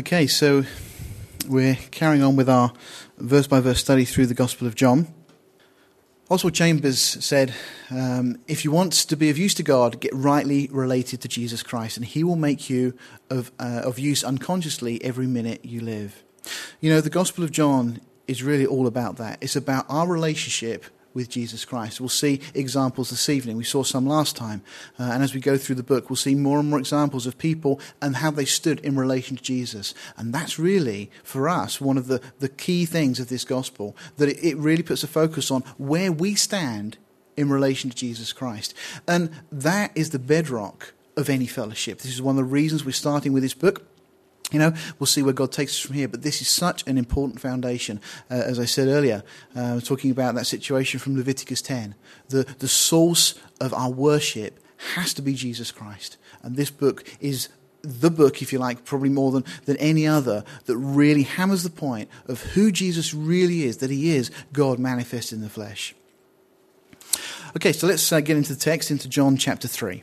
Okay, so we're carrying on with our verse by verse study through the Gospel of John. Oswald Chambers said, um, If you want to be of use to God, get rightly related to Jesus Christ, and He will make you of, uh, of use unconsciously every minute you live. You know, the Gospel of John is really all about that. It's about our relationship with Jesus Christ. We'll see examples this evening. We saw some last time. Uh, and as we go through the book, we'll see more and more examples of people and how they stood in relation to Jesus. And that's really, for us, one of the, the key things of this gospel, that it, it really puts a focus on where we stand in relation to Jesus Christ. And that is the bedrock of any fellowship. This is one of the reasons we're starting with this book. You know, we'll see where God takes us from here. But this is such an important foundation. Uh, as I said earlier, uh, talking about that situation from Leviticus 10. The, the source of our worship has to be Jesus Christ. And this book is the book, if you like, probably more than, than any other, that really hammers the point of who Jesus really is, that he is God manifest in the flesh. Okay, so let's uh, get into the text, into John chapter 3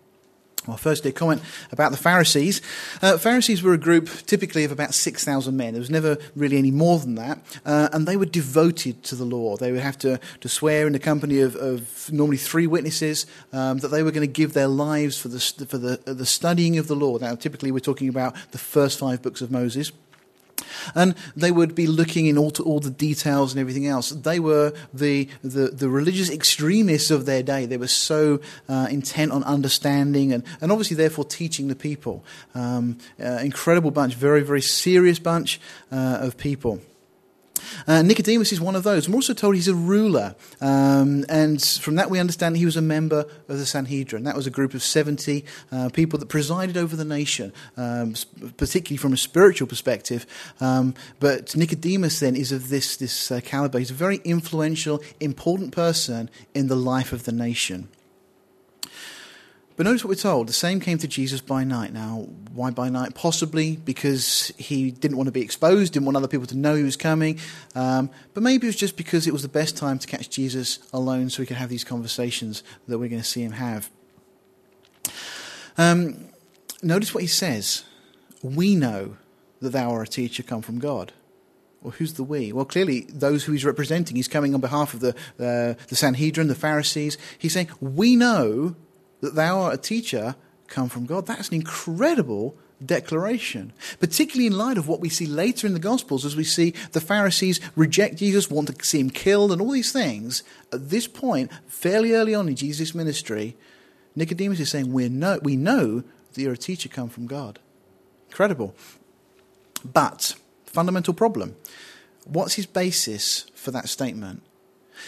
Well, firstly, a comment about the Pharisees. Uh, Pharisees were a group typically of about 6,000 men. There was never really any more than that. Uh, and they were devoted to the law. They would have to, to swear in the company of, of normally three witnesses um, that they were going to give their lives for, the, for the, the studying of the law. Now, typically, we're talking about the first five books of Moses. And they would be looking in all, all the details and everything else. They were the, the, the religious extremists of their day. They were so uh, intent on understanding and, and obviously, therefore, teaching the people. Um, uh, incredible bunch, very, very serious bunch uh, of people. Uh, Nicodemus is one of those. We're also told he's a ruler. Um, and from that, we understand he was a member of the Sanhedrin. That was a group of 70 uh, people that presided over the nation, um, particularly from a spiritual perspective. Um, but Nicodemus, then, is of this, this uh, caliber. He's a very influential, important person in the life of the nation. But notice what we're told. The same came to Jesus by night. Now, why by night? Possibly because he didn't want to be exposed, didn't want other people to know he was coming. Um, but maybe it was just because it was the best time to catch Jesus alone so he could have these conversations that we're going to see him have. Um, notice what he says. We know that thou art a teacher come from God. Well, who's the we? Well, clearly, those who he's representing. He's coming on behalf of the, uh, the Sanhedrin, the Pharisees. He's saying, We know that thou art a teacher come from God. That's an incredible declaration, particularly in light of what we see later in the Gospels as we see the Pharisees reject Jesus, want to see him killed, and all these things. At this point, fairly early on in Jesus' ministry, Nicodemus is saying, we know, we know that you're a teacher come from God. Incredible. But, fundamental problem. What's his basis for that statement?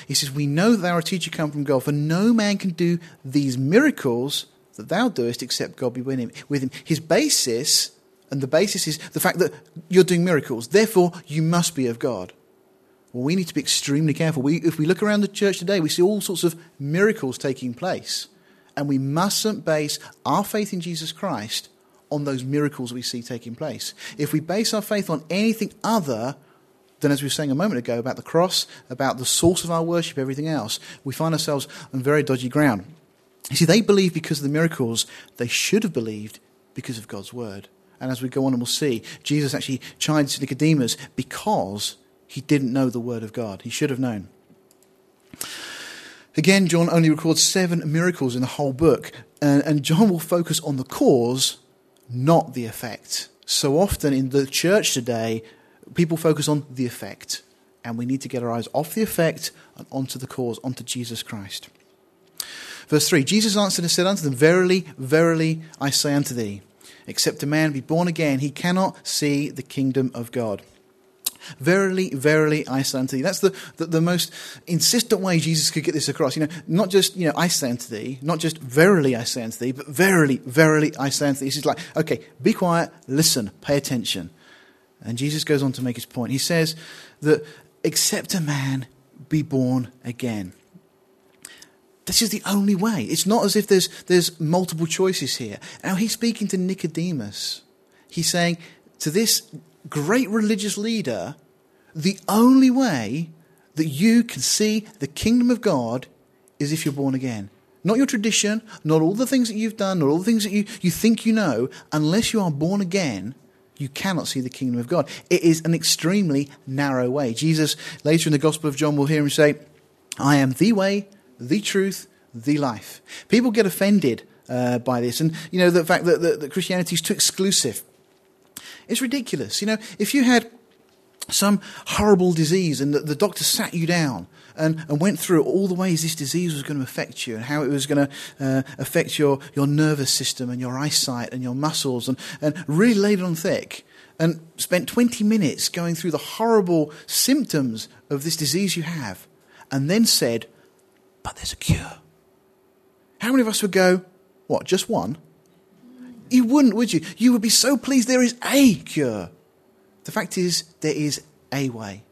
He says, We know that thou art a teacher come from God, for no man can do these miracles that thou doest except God be with him. With him. His basis, and the basis is the fact that you're doing miracles. Therefore, you must be of God. Well, we need to be extremely careful. We, if we look around the church today, we see all sorts of miracles taking place. And we mustn't base our faith in Jesus Christ on those miracles we see taking place. If we base our faith on anything other then, as we were saying a moment ago about the cross, about the source of our worship, everything else, we find ourselves on very dodgy ground. You see, they believe because of the miracles, they should have believed because of God's word. And as we go on and we'll see, Jesus actually chides Nicodemus because he didn't know the word of God. He should have known. Again, John only records seven miracles in the whole book, and John will focus on the cause, not the effect. So often in the church today, people focus on the effect, and we need to get our eyes off the effect and onto the cause, onto Jesus Christ. Verse 3 Jesus answered and said unto them, Verily, verily, I say unto thee, except a man be born again, he cannot see the kingdom of God. Verily, verily, I say unto thee. That's the, the, the, most insistent way Jesus could get this across. You know, not just, you know, I say unto thee, not just verily I say unto thee, but verily, verily I say unto thee. He's like, okay, be quiet, listen, pay attention. And Jesus goes on to make his point. He says that except a man be born again. This is the only way. It's not as if there's, there's multiple choices here. Now, he's speaking to Nicodemus. he's saying to this great religious leader, the only way that you can see the kingdom of God is if you're born again. Not your tradition, not all the things that you've done, not all the things that you, you think you know. Unless you are born again, you cannot see the kingdom of God. It is an extremely narrow way. Jesus, later in the Gospel of John, will hear him say, I am the way, the truth, the life. People get offended uh, by this, and you know the fact that, that, that Christianity is too exclusive. It's ridiculous. You know, if you had some horrible disease and the, the doctor sat you down and, and went through all the ways this disease was going to affect you and how it was going to uh, affect your, your nervous system and your eyesight and your muscles and, and really laid it on thick and spent 20 minutes going through the horrible symptoms of this disease you have and then said, but there's a cure. How many of us would go, what, just one? You wouldn't, would you? You would be so pleased there is a cure. The fact is, there is a way.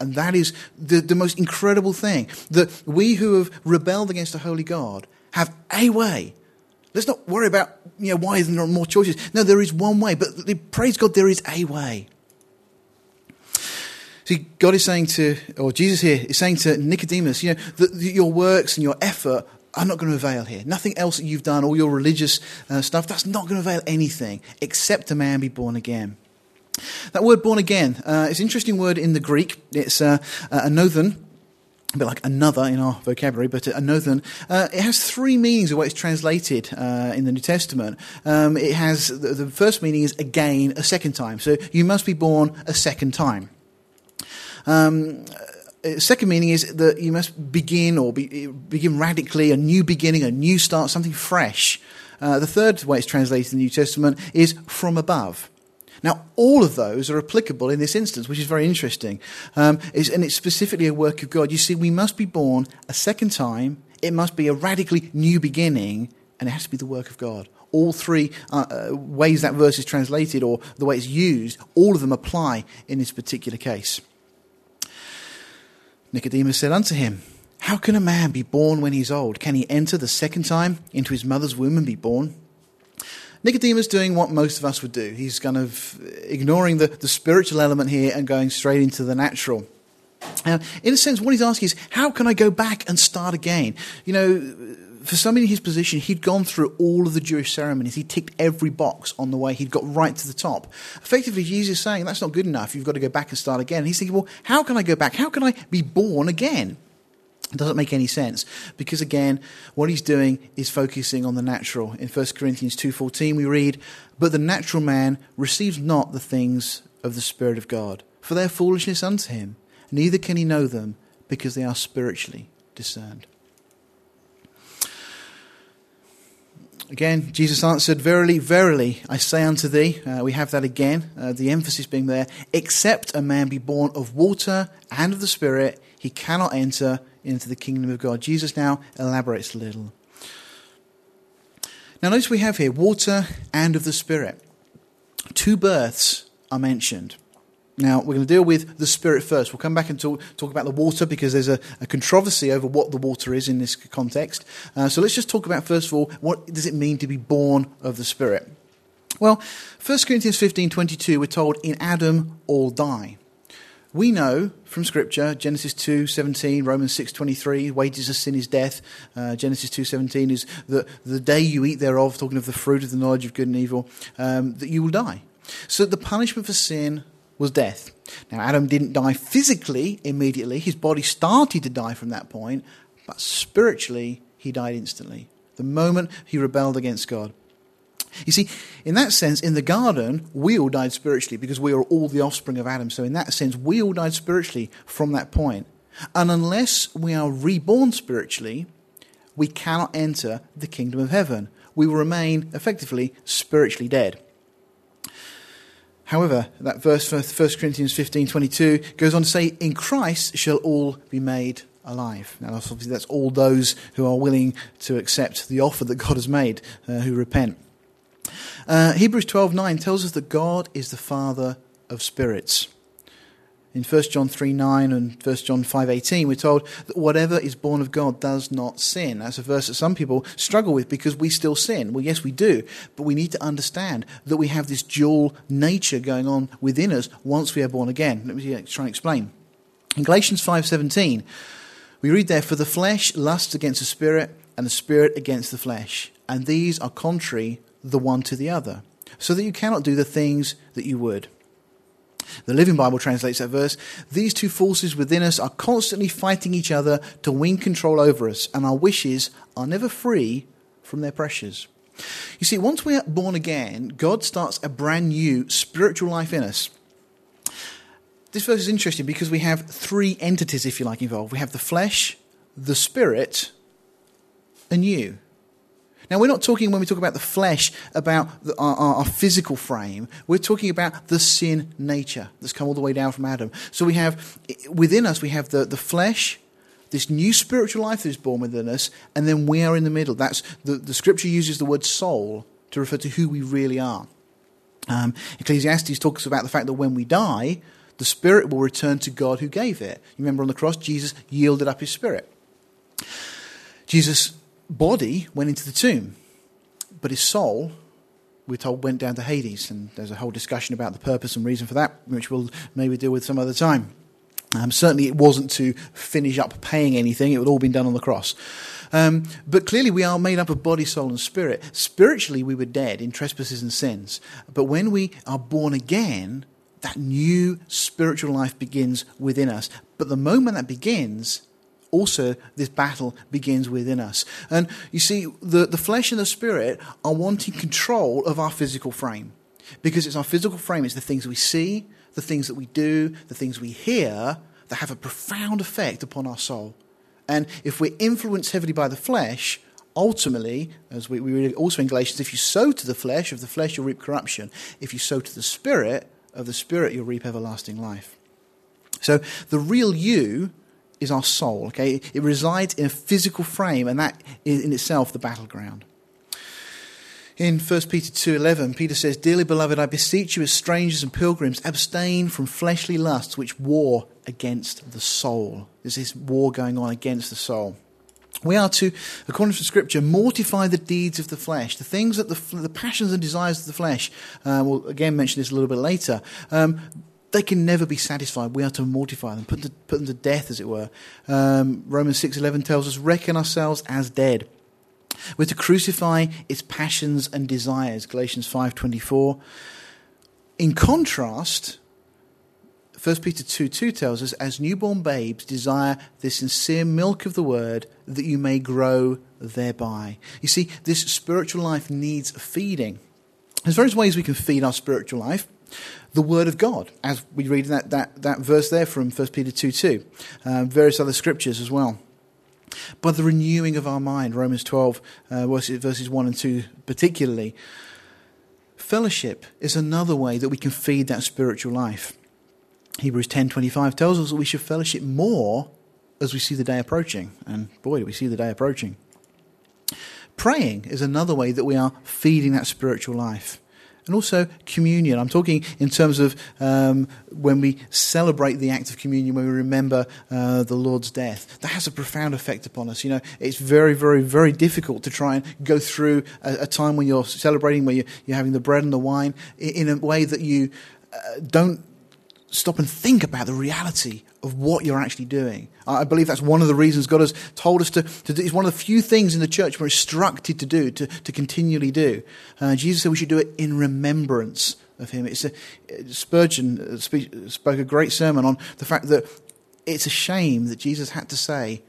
And that is the, the most incredible thing that we who have rebelled against a holy God have a way. Let's not worry about you know, why there more choices. No, there is one way, but praise God, there is a way. See, God is saying to, or Jesus here is saying to Nicodemus, you know, that your works and your effort are not going to avail here. Nothing else that you've done, all your religious uh, stuff, that's not going to avail anything except a man be born again. That word born again, uh, it's an interesting word in the Greek. It's uh, a anothen, a bit like another in our vocabulary, but a anothen. Uh, it has three meanings of what it's translated uh, in the New Testament. Um, it has the, the, first meaning is again, a second time. So you must be born a second time. Um, uh, second meaning is that you must begin or be, begin radically, a new beginning, a new start, something fresh. Uh, the third way it's translated in the New Testament is from above. Now, all of those are applicable in this instance, which is very interesting. Um, it's, and it's specifically a work of God. You see, we must be born a second time, it must be a radically new beginning, and it has to be the work of God. All three uh, uh, ways that verse is translated or the way it's used, all of them apply in this particular case. Nicodemus said unto him, How can a man be born when he's old? Can he enter the second time into his mother's womb and be born? Nicodemus is doing what most of us would do. He's kind of ignoring the, the spiritual element here and going straight into the natural. Uh, in a sense, what he's asking is, how can I go back and start again? You know, for somebody in his position, he'd gone through all of the Jewish ceremonies. He ticked every box on the way. He'd got right to the top. Effectively, Jesus is saying, that's not good enough. You've got to go back and start again. And he's thinking, well, how can I go back? How can I be born again? It doesn't make any sense because again, what he's doing is focusing on the natural. In 1 Corinthians 2:14 we read, "But the natural man receives not the things of the spirit of God, for they are foolishness unto him, neither can he know them because they are spiritually discerned." Again, Jesus answered, Verily, verily, I say unto thee, uh, we have that again, uh, the emphasis being there, except a man be born of water and of the Spirit, he cannot enter into the kingdom of God. Jesus now elaborates a little. Now, notice we have here water and of the Spirit. Two births are mentioned. Now, we're going to deal with the Spirit first. We'll come back and talk, talk about the water because there's a, a, controversy over what the water is in this context. Uh, so let's just talk about, first of all, what does it mean to be born of the Spirit? Well, 1 Corinthians 15 22, we're told, In Adam all die. We know from Scripture, Genesis 2.17, Romans 6.23, wages of sin is death. Uh, Genesis 2.17 is that the day you eat thereof, talking of the fruit of the knowledge of good and evil, um, that you will die. So the punishment for sin was death. Now, Adam didn't die physically immediately. His body started to die from that point, but spiritually, he died instantly. The moment he rebelled against God. You see, in that sense, in the garden, we all died spiritually because we are all the offspring of Adam. So, in that sense, we all died spiritually from that point. And unless we are reborn spiritually, we cannot enter the kingdom of heaven. We will remain effectively spiritually dead. However, that verse, 1 Corinthians 15 22, goes on to say, In Christ shall all be made alive. Now, obviously, that's all those who are willing to accept the offer that God has made, uh, who repent. Uh, Hebrews 12:9 tells us that God is the Father of spirits. In 1 John 3 9 and 1 John five eighteen, we're told that whatever is born of God does not sin. That's a verse that some people struggle with because we still sin. Well, yes, we do, but we need to understand that we have this dual nature going on within us once we are born again. Let me try and explain. In Galatians 5:17, we read there, "For the flesh lusts against the spirit, and the spirit against the flesh, and these are contrary the one to the other, so that you cannot do the things that you would." The Living Bible translates that verse These two forces within us are constantly fighting each other to win control over us, and our wishes are never free from their pressures. You see, once we are born again, God starts a brand new spiritual life in us. This verse is interesting because we have three entities, if you like, involved. We have the flesh, the spirit, and you. Now, we're not talking, when we talk about the flesh, about the, our, our, physical frame. We're talking about the sin nature that's come all the way down from Adam. So we have, within us, we have the, the flesh, this new spiritual life that is born within us, and then we are in the middle. That's the, the scripture uses the word soul to refer to who we really are. Um, Ecclesiastes talks about the fact that when we die, the spirit will return to God who gave it. You remember on the cross, Jesus yielded up his spirit. Jesus body went into the tomb, but his soul, we're told, went down to Hades. And there's a whole discussion about the purpose and reason for that, which we'll maybe deal with some other time. Um, certainly, it wasn't to finish up paying anything, it would all been done on the cross. Um, but clearly, we are made up of body, soul, and spirit. Spiritually, we were dead in trespasses and sins. But when we are born again, that new spiritual life begins within us. But the moment that begins, also this battle begins within us. And you see, the, the flesh and the spirit are wanting control of our physical frame. Because it's our physical frame, it's the things we see, the things that we do, the things we hear that have a profound effect upon our soul. And if we're influenced heavily by the flesh, ultimately, as we, we read also in Galatians, if you sow to the flesh, of the flesh you'll reap corruption. If you sow to the spirit, of the spirit you'll reap everlasting life. So the real you is our soul. Okay, it resides in a physical frame, and that is in itself the battleground. In 1 Peter 2:11, Peter says, "Dearly beloved, I beseech you as strangers and pilgrims, abstain from fleshly lusts which war against the soul." There's this war going on against the soul. We are to, according to Scripture, mortify the deeds of the flesh, the things that the, the passions and desires of the flesh. Uh, we'll again mention this a little bit later. Um, they can never be satisfied. We are to mortify them, put, to, put them to death, as it were. Um, Romans 6.11 tells us, reckon ourselves as dead. We're to crucify its passions and desires, Galatians 5.24. In contrast, 1 Peter 2 2 tells us, as newborn babes desire the sincere milk of the word that you may grow thereby. You see, this spiritual life needs feeding. There's various ways we can feed our spiritual life the Word of God, as we read that, that, that verse there from 1 Peter 2 2, um, various other scriptures as well. By the renewing of our mind, Romans 12, uh, verses 1 and 2 particularly. Fellowship is another way that we can feed that spiritual life. Hebrews 10:25 tells us that we should fellowship more as we see the day approaching. And boy, do we see the day approaching. Praying is another way that we are feeding that spiritual life and also communion. I'm talking in terms of um, when we celebrate the act of communion, when we remember uh, the Lord's death. That has a profound effect upon us. You know, it's very, very, very difficult to try and go through a, a time when you're celebrating, where you're, you're, having the bread and the wine, in, in a way that you uh, don't stop and think about the reality of what you're actually doing. I believe that's one of the reasons God has told us to, to do. It's one of the few things in the church we're instructed to do, to, to continually do. Uh, Jesus said we should do it in remembrance of Him. It's a, Spurgeon uh, spoke a great sermon on the fact that it's a shame that Jesus had to say,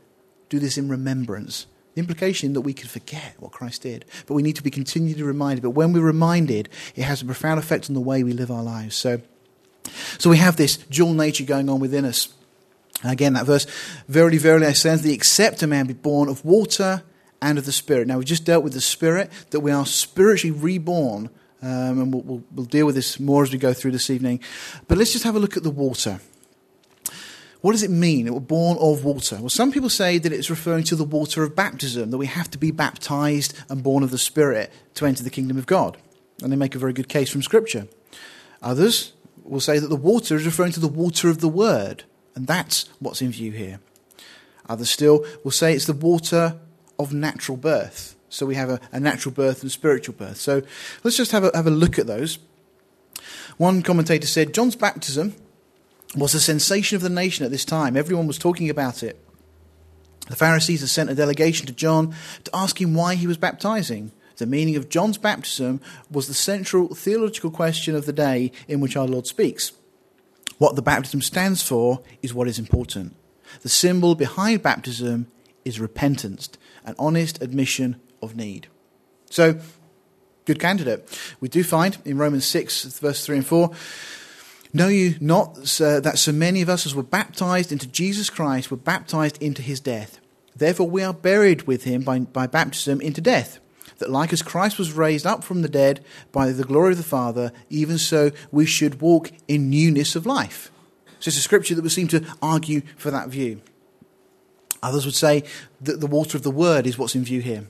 do this in remembrance. The implication that we could forget what Christ did, but we need to be continually reminded. But when we're reminded, it has a profound effect on the way we live our lives. So, so we have this dual nature going on within us. Again, that verse, Verily, verily, I say unto thee, except a man be born of water and of the Spirit. Now, we just dealt with the Spirit, that we are spiritually reborn, um, and we'll, we'll, we'll deal with this more as we go through this evening. But let's just have a look at the water. What does it mean? It was born of water. Well, some people say that it's referring to the water of baptism, that we have to be baptized and born of the Spirit to enter the kingdom of God. And they make a very good case from Scripture. Others will say that the water is referring to the water of the word, and that's what's in view here. Others still will say it's the water of natural birth. So we have a, a natural birth and spiritual birth. So let's just have a, have a look at those. One commentator said John's baptism was a sensation of the nation at this time. Everyone was talking about it. The Pharisees had sent a delegation to John to ask him why he was baptizing. The meaning of John's baptism was the central theological question of the day in which our Lord speaks. What the baptism stands for is what is important. The symbol behind baptism is repentance, an honest admission of need. So, good candidate. We do find in Romans 6, verse 3 and 4 Know you not that so many of us as were baptized into Jesus Christ were baptized into his death? Therefore, we are buried with him by, by baptism into death, that like as Christ was raised up from the dead by the glory of the Father, even so we should walk in newness of life. So it's a scripture that would seem to argue for that view. Others would say that the water of the word is what's in view here.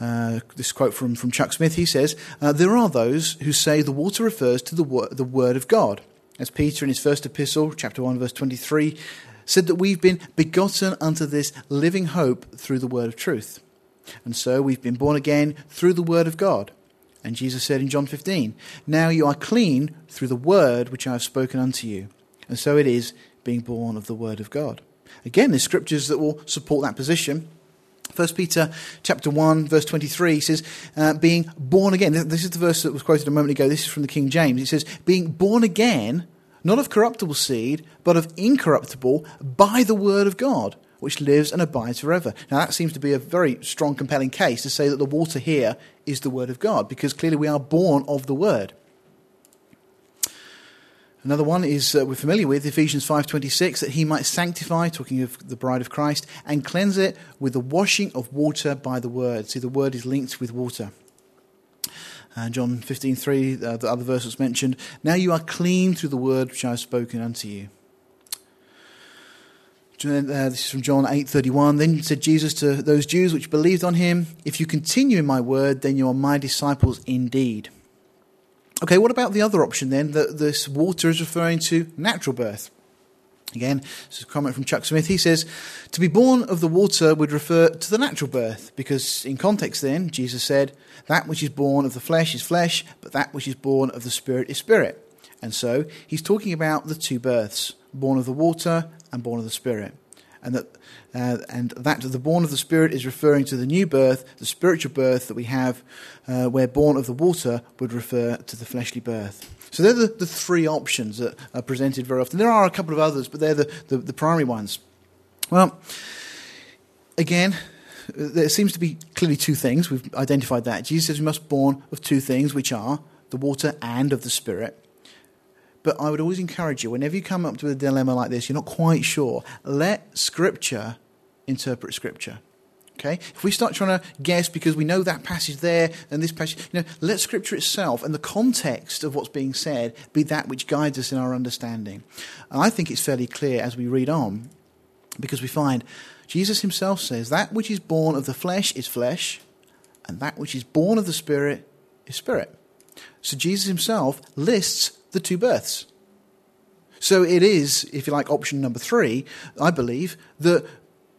Uh, this quote from, from Chuck Smith, he says, uh, There are those who say the water refers to the, wor- the word of God. As Peter in his first epistle, chapter 1, verse 23, said that we've been begotten unto this living hope through the word of truth. And so we've been born again through the word of God. And Jesus said in John 15, Now you are clean through the word which I have spoken unto you. And so it is being born of the word of God. Again, there's scriptures that will support that position. 1 Peter chapter 1, verse 23 says, uh, being born again. This is the verse that was quoted a moment ago. This is from the King James. It says, being born again, not of corruptible seed, but of incorruptible, by the word of God, which lives and abides forever. Now, that seems to be a very strong, compelling case to say that the water here is the word of God, because clearly we are born of the word. Another one is uh, we're familiar with Ephesians 5:26 that he might sanctify talking of the bride of Christ and cleanse it with the washing of water by the word. See the word is linked with water. John 15:3 uh, the other verse was mentioned, now you are clean through the word which I have spoken unto you. Uh, this is from John 8:31. Then said Jesus to those Jews which believed on him, if you continue in my word, then you are my disciples indeed. Okay, what about the other option then, that this water is referring to natural birth? Again, this is a comment from Chuck Smith. He says, To be born of the water would refer to the natural birth, because in context then, Jesus said, That which is born of the flesh is flesh, but that which is born of the spirit is spirit. And so he's talking about the two births, born of the water and born of the spirit and that uh, and that the born of the Spirit is referring to the new birth, the spiritual birth that we have, uh, where born of the water would refer to the fleshly birth. So they're the, the three options that are presented very often. There are a couple of others, but they're the, the, the primary ones. Well, again, there seems to be clearly two things. We've identified that. Jesus says we must be born of two things, which are the water and of the Spirit. But I would always encourage you, whenever you come up to a dilemma like this, you're not quite sure, let Scripture interpret Scripture. Okay? If we start trying to guess because we know that passage there and this passage, you know, let Scripture itself and the context of what's being said be that which guides us in our understanding. And I think it's fairly clear as we read on because we find Jesus himself says, That which is born of the flesh is flesh, and that which is born of the Spirit is spirit. So Jesus himself lists the two births. So it is, if you like, option number three, I believe, that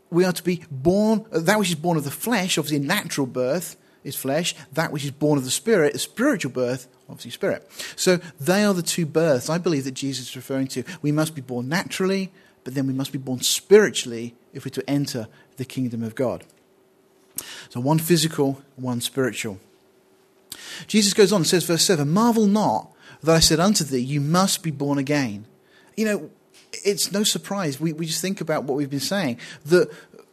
we are to be born, that which is born of the flesh, obviously natural birth is flesh, that which is born of the spirit, is spiritual birth, obviously spirit. So they are the two births I believe that Jesus is referring to. We must be born naturally, but then we must be born spiritually if we're to enter the kingdom of God. So one physical, one spiritual. Jesus goes on and says, verse 7 Marvel not that I said unto thee, You must be born again. You know, it's no surprise. We, we just think about what we've been saying that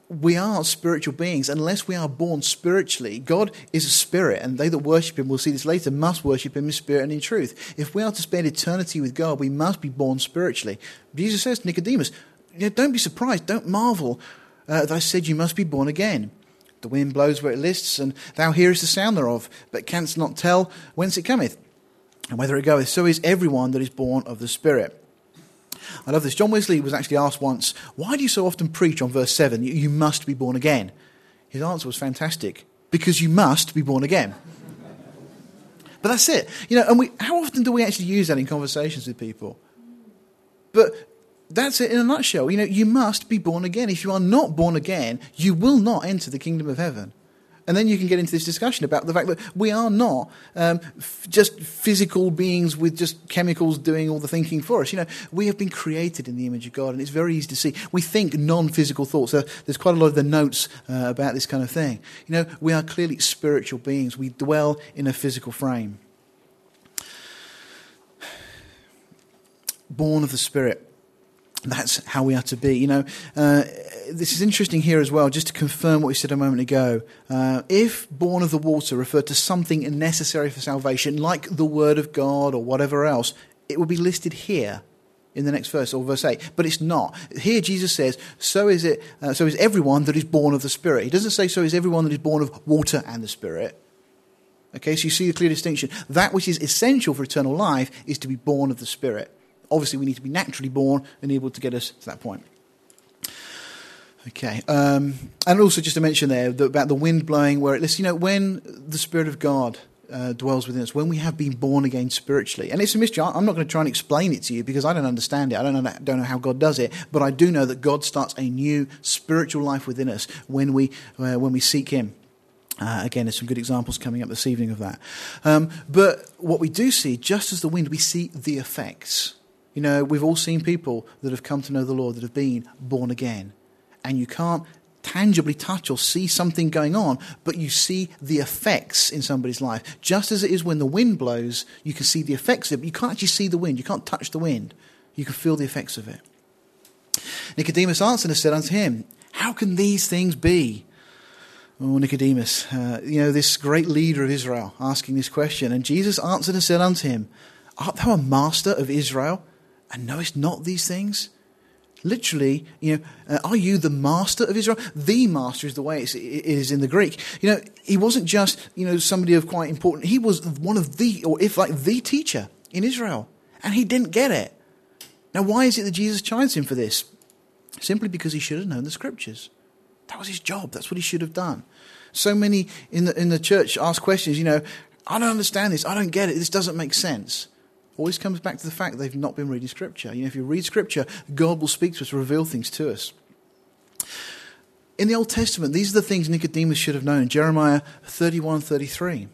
we are spiritual beings unless we are born spiritually. God is a spirit, and they that worship him, we'll see this later, must worship him in spirit and in truth. If we are to spend eternity with God, we must be born spiritually. Jesus says to Nicodemus, Don't be surprised, don't marvel uh, that I said you must be born again. The wind blows where it lists, and thou hearest the sound thereof, but canst not tell whence it cometh and whether it goeth. So is everyone that is born of the Spirit. I love this. John Wesley was actually asked once, Why do you so often preach on verse 7? You must be born again. His answer was fantastic because you must be born again. But that's it. You know, and we, how often do we actually use that in conversations with people? But that's it in a nutshell. You know, you must be born again. If you are not born again, you will not enter the kingdom of heaven. And then you can get into this discussion about the fact that we are not um, f- just physical beings with just chemicals doing all the thinking for us. You know, we have been created in the image of God, and it's very easy to see. We think non-physical thoughts. Uh, there's quite a lot of the notes uh, about this kind of thing. You know, we are clearly spiritual beings. We dwell in a physical frame. Born of the Spirit that's how we are to be. You know, uh, this is interesting here as well, just to confirm what we said a moment ago. Uh, if born of the water referred to something necessary for salvation, like the Word of God or whatever else, it would be listed here in the next verse or verse 8 but it's not. Here jesus says so is it uh, so is everyone that is born of the spirit. He doesn't say so is everyone that is born of water and the spirit. Okay so you see a clear distinction. That which is essential for eternal life is to be born of the spirit obviously we need to be naturally born and able to get us to that point. Okay, um, and also just to mention there about the wind blowing, where it, you know, when the Spirit of God uh, dwells within us, when we have been born again spiritually, and it's a mystery. I'm not going to try and explain it to you because I don't understand it. I don't know, don't know how God does it, but I do know that God starts a new spiritual life within us when we uh, when we seek Him. Uh, again, there's some good examples coming up this evening of that. Um, but what we do see, just as the wind, we see the effects. You know, we've all seen people that have come to know the Lord that have been born again. And you can't tangibly touch or see something going on, but you see the effects in somebody's life. Just as it is when the wind blows, you can see the effects of it, but you can't actually see the wind. You can't touch the wind. You can feel the effects of it. Nicodemus answered and said unto him, How can these things be? Oh, Nicodemus, uh, you know, this great leader of Israel asking this question. And Jesus answered and said unto him, Art thou a master of Israel? And knowest not these things? Literally, you know, uh, are you the master of Israel? The master is the way it is in the Greek. You know, he wasn't just, you know, somebody of quite important. He was one of the, or if like the teacher in Israel. And he didn't get it. Now, why is it that Jesus chides him for this? Simply because he should have known the scriptures. That was his job. That's what he should have done. So many in the, in the church ask questions, you know, I don't understand this. I don't get it. This doesn't make sense always comes back to the fact they've not been reading Scripture. You know, if you read Scripture, God will speak to us, reveal things to us. In the Old Testament, these are the things Nicodemus should have known. Jeremiah 31 33.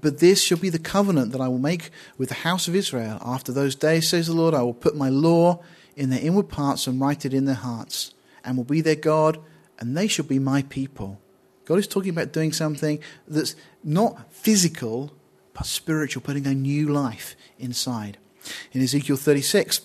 But this shall be the covenant that I will make with the house of Israel. After those days, says the Lord, I will put my law in their inward parts and write it in their hearts, and will be their God, and they shall be my people. God is talking about doing something that's not physical, spiritual, putting a new life inside. In Ezekiel 36,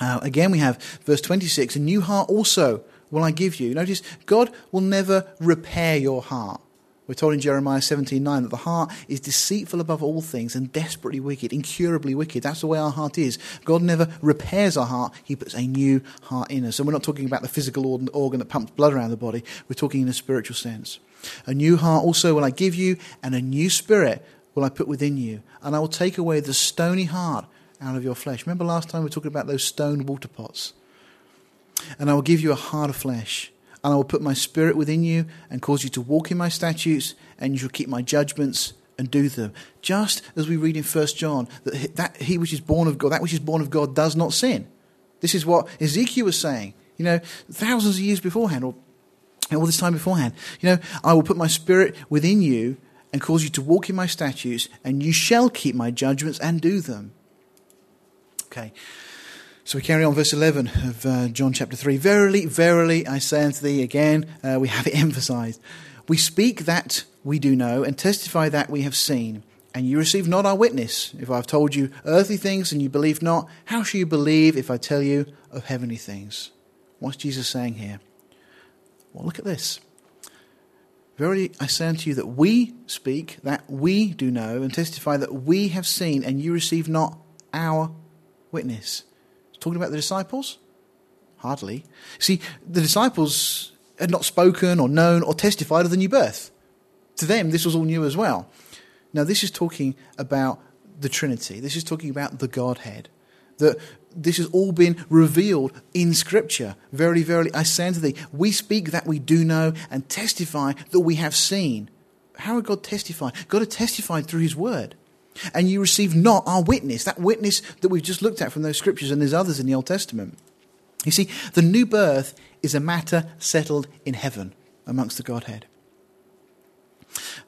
uh, again we have verse 26 A new heart also will I give you. Notice, God will never repair your heart. We're told in Jeremiah 17:9 that the heart is deceitful above all things and desperately wicked, incurably wicked. That's the way our heart is. God never repairs our heart, He puts a new heart in us. And we're not talking about the physical organ that pumps blood around the body, we're talking in a spiritual sense. A new heart also will I give you, and a new spirit will I put within you, and I will take away the stony heart out of your flesh. Remember last time we were talking about those stone water pots? And I will give you a heart of flesh, and I will put my spirit within you and cause you to walk in my statutes, and you shall keep my judgments and do them. Just as we read in 1 John, that, that he which is born of God, that which is born of God does not sin. This is what Ezekiel was saying, you know, thousands of years beforehand, or all this time beforehand. You know, I will put my spirit within you and cause you to walk in my statutes, and you shall keep my judgments and do them. Okay. So we carry on, verse 11 of uh, John chapter 3. Verily, verily, I say unto thee, again, uh, we have it emphasized. We speak that we do know, and testify that we have seen, and you receive not our witness. If I have told you earthly things and you believe not, how shall you believe if I tell you of heavenly things? What's Jesus saying here? Well, look at this. Verily I say unto you that we speak, that we do know, and testify that we have seen, and you receive not our witness. Talking about the disciples? Hardly. See, the disciples had not spoken or known or testified of the new birth. To them, this was all new as well. Now, this is talking about the Trinity. This is talking about the Godhead. That this has all been revealed in Scripture. Verily, verily, I say unto thee, we speak that we do know and testify that we have seen. How would God testify? God had testified through His Word. And you receive not our witness, that witness that we've just looked at from those scriptures, and there's others in the Old Testament. You see, the new birth is a matter settled in heaven amongst the Godhead.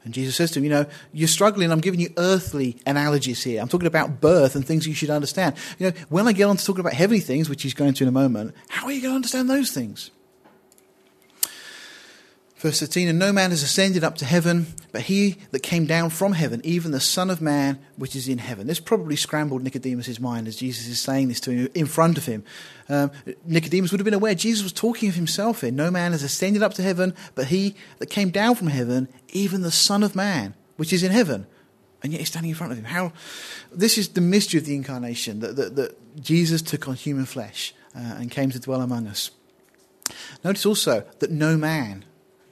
And Jesus says to him, You know, you're struggling. I'm giving you earthly analogies here. I'm talking about birth and things you should understand. You know, when I get on to talking about heavenly things, which he's going to in a moment, how are you going to understand those things? Verse 13, and no man has ascended up to heaven, but he that came down from heaven, even the Son of Man which is in heaven. This probably scrambled Nicodemus' mind as Jesus is saying this to him in front of him. Um, Nicodemus would have been aware Jesus was talking of himself here. No man has ascended up to heaven, but he that came down from heaven, even the Son of Man which is in heaven. And yet he's standing in front of him. How This is the mystery of the incarnation, that, that, that Jesus took on human flesh uh, and came to dwell among us. Notice also that no man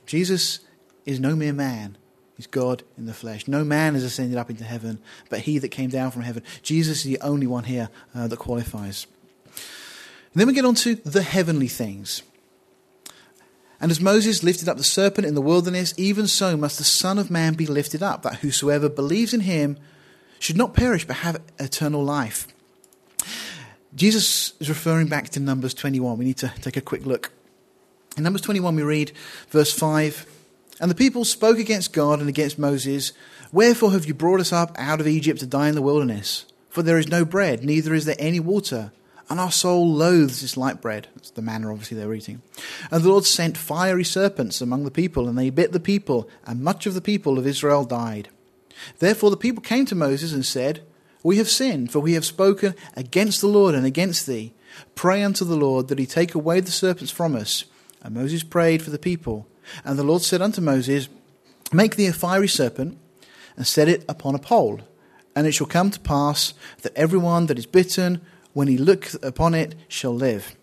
Jesus is no mere man. He's God in the flesh. No man has ascended up into heaven, but he that came down from heaven. Jesus is the only one here uh, that qualifies. And then we get on to the heavenly things. And as Moses lifted up the serpent in the wilderness, even so must the Son of Man be lifted up, that whosoever believes in him should not perish but have eternal life. Jesus is referring back to Numbers 21. We need to take a quick look. In Numbers 21, we read verse 5 And the people spoke against God and against Moses, Wherefore have you brought us up out of Egypt to die in the wilderness? For there is no bread, neither is there any water, and our soul loathes this light bread. That's the manna, obviously, they were eating. And the Lord sent fiery serpents among the people, and they bit the people, and much of the people of Israel died. Therefore the people came to Moses and said, We have sinned, for we have spoken against the Lord and against thee. Pray unto the Lord that he take away the serpents from us. And Moses prayed for the people. And the Lord said unto Moses, Make thee a fiery serpent, and set it upon a pole. And it shall come to pass that every one that is bitten, when he looketh upon it, shall live.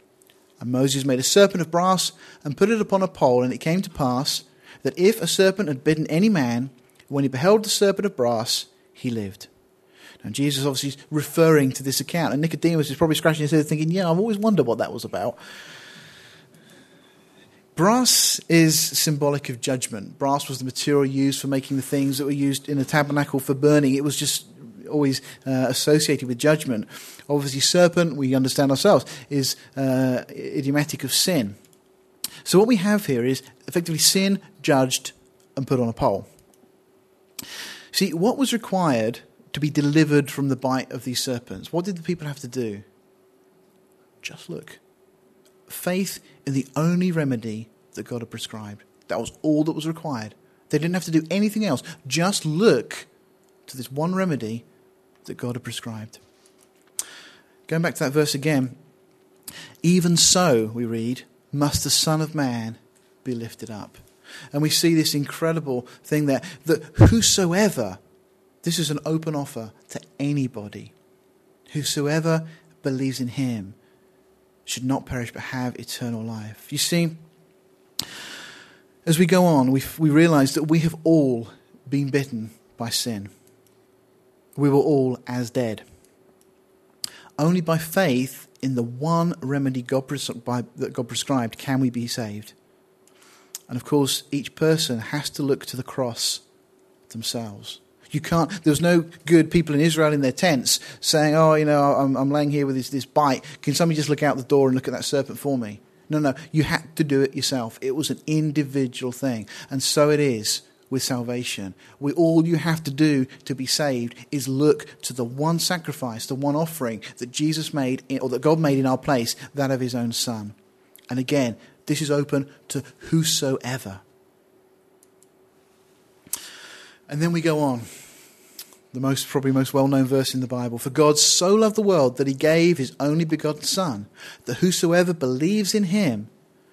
And Moses made a serpent of brass, and put it upon a pole. And it came to pass that if a serpent had bitten any man, when he beheld the serpent of brass, he lived. Now, Jesus obviously is referring to this account, and Nicodemus is probably scratching his head thinking, Yeah, I've always wondered what that was about. Brass is symbolic of judgment. Brass was the material used for making the things that were used in the tabernacle for burning. It was just always uh, associated with judgment. Obviously, serpent, we understand ourselves, is uh, idiomatic of sin. So, what we have here is effectively sin judged and put on a pole. See, what was required to be delivered from the bite of these serpents? What did the people have to do? Just look faith in the only remedy that God had prescribed. That was all that was required. They didn't have to do anything else. Just look to this one remedy that God had prescribed. Going back to that verse again, even so, we read, must the Son of Man be lifted up. And we see this incredible thing there that whosoever, this is an open offer to anybody, whosoever believes in him should not perish but have eternal life. You see, as we go on, we, we realize that we have all been bitten by sin. We were all as dead. Only by faith in the one remedy God pres- by, that God prescribed can we be saved. And of course, each person has to look to the cross themselves. You can't, there was no good people in Israel in their tents saying, oh, you know, I'm, I'm laying here with this, this bite. Can somebody just look out the door and look at that serpent for me? No, no, you had to do it yourself. It was an individual thing. And so it is with salvation. We, all you have to do to be saved is look to the one sacrifice, the one offering that Jesus made, in, or that God made in our place, that of his own Son. And again, this is open to whosoever. And then we go on. The most, probably most well known verse in the Bible. For God so loved the world that he gave his only begotten Son, that whosoever believes in him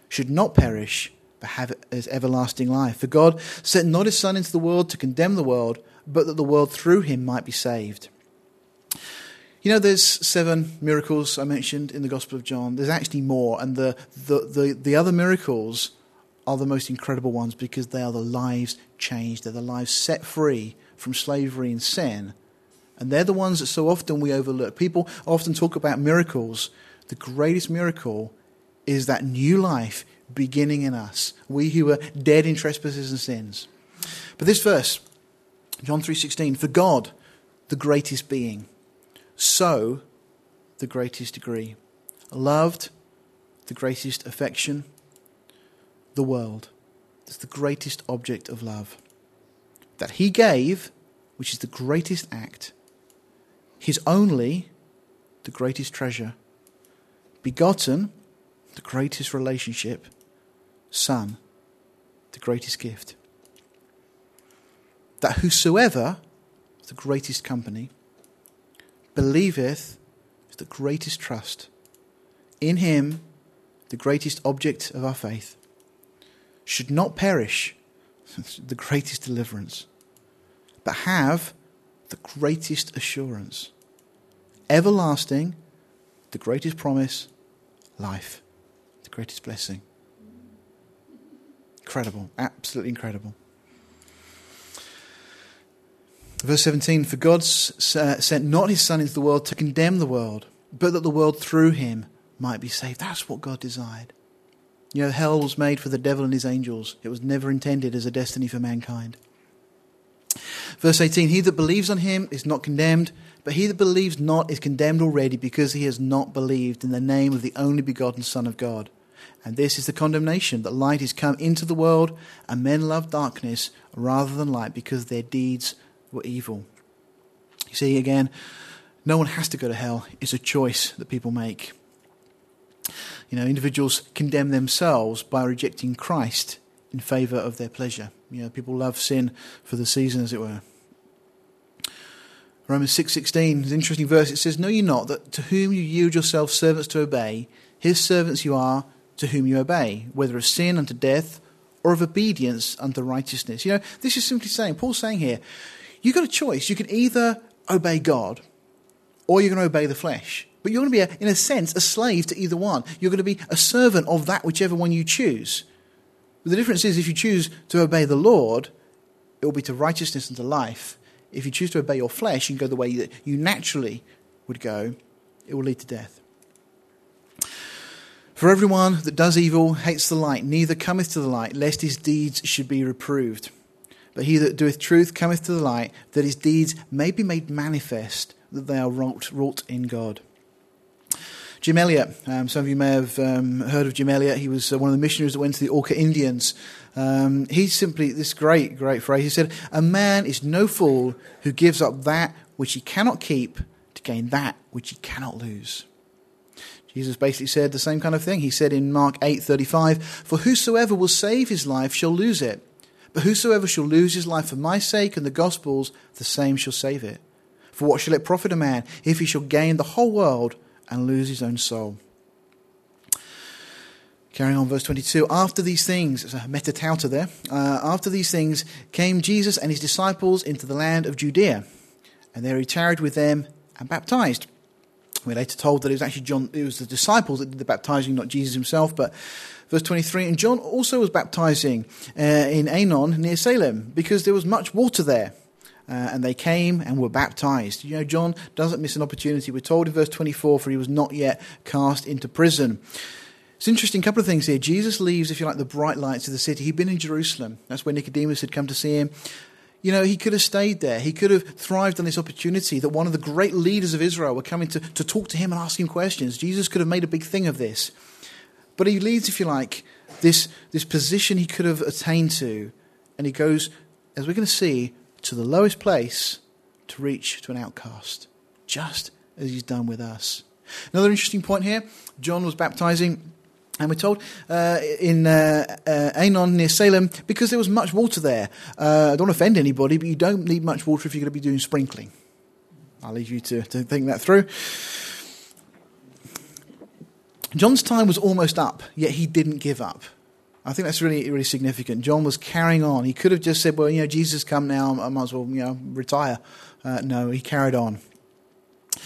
should not perish, but have his everlasting life. For God sent not his Son into the world to condemn the world, but that the world through him might be saved. You know, there's seven miracles I mentioned in the Gospel of John. There's actually more, and the, the, the, the other miracles are the most incredible ones because they are the lives changed. They're the lives set free from slavery and sin. And they're the ones that so often we overlook. People often talk about miracles. The greatest miracle is that new life beginning in us, we who are dead in trespasses and sins. But this verse, John 3:16, for God the greatest being. So, the greatest degree. Loved, the greatest affection. The world. That's the greatest object of love. That he gave, which is the greatest act. His only, the greatest treasure. Begotten, the greatest relationship. Son, the greatest gift. That whosoever, the greatest company, believeth with the greatest trust. In him, the greatest object of our faith, should not perish, the greatest deliverance, but have the greatest assurance, everlasting, the greatest promise, life, the greatest blessing. Incredible, absolutely incredible. Verse 17 For God uh, sent not his Son into the world to condemn the world, but that the world through him might be saved. That's what God desired. You know, hell was made for the devil and his angels, it was never intended as a destiny for mankind. Verse 18 He that believes on him is not condemned, but he that believes not is condemned already because he has not believed in the name of the only begotten Son of God. And this is the condemnation that light is come into the world, and men love darkness rather than light because their deeds were evil. You see, again, no one has to go to hell. It's a choice that people make. You know, individuals condemn themselves by rejecting Christ in favor of their pleasure. You know, people love sin for the season, as it were. Romans 6.16 is an interesting verse. It says, Know ye not that to whom you yield yourselves servants to obey, his servants you are to whom you obey, whether of sin unto death or of obedience unto righteousness. You know, this is simply saying, Paul's saying here, you've got a choice. You can either obey God or you're going to obey the flesh. But you're going to be, a, in a sense, a slave to either one. You're going to be a servant of that, whichever one you choose. But the difference is if you choose to obey the Lord, it will be to righteousness and to life. If you choose to obey your flesh and go the way that you naturally would go, it will lead to death. For everyone that does evil hates the light, neither cometh to the light, lest his deeds should be reproved. But he that doeth truth cometh to the light, that his deeds may be made manifest, that they are wrought, wrought in God. Jim Elliot, um, some of you may have um, heard of Jim Elliot. He was uh, one of the missionaries that went to the Auca Indians. Um, he simply, this great, great phrase, he said, A man is no fool who gives up that which he cannot keep to gain that which he cannot lose. Jesus basically said the same kind of thing. He said in Mark 8:35, "For whosoever will save his life shall lose it, but whosoever shall lose his life for my sake and the gospel's, the same shall save it. For what shall it profit a man if he shall gain the whole world and lose his own soul? Carrying on, verse 22. After these things, there's a meta tauta there. Uh, after these things came Jesus and his disciples into the land of Judea, and there he tarried with them and baptized. We're later told that it was actually John, it was the disciples that did the baptizing, not Jesus himself, but Verse 23 And John also was baptizing uh, in Aenon near Salem because there was much water there. Uh, and they came and were baptized. You know, John doesn't miss an opportunity. We're told in verse 24, for he was not yet cast into prison. It's interesting, couple of things here. Jesus leaves, if you like, the bright lights of the city. He'd been in Jerusalem. That's where Nicodemus had come to see him. You know, he could have stayed there. He could have thrived on this opportunity that one of the great leaders of Israel were coming to, to talk to him and ask him questions. Jesus could have made a big thing of this. But he leads, if you like, this, this position he could have attained to, and he goes, as we're going to see, to the lowest place to reach to an outcast, just as he's done with us. Another interesting point here John was baptizing. And we're told uh, in uh, uh, Aenon near Salem, because there was much water there. Uh, I don't offend anybody, but you don't need much water if you're going to be doing sprinkling. I'll leave you to, to think that through. John's time was almost up, yet he didn't give up. I think that's really, really significant. John was carrying on. He could have just said, "Well, you know, Jesus come now. I might as well, you know, retire." Uh, no, he carried on.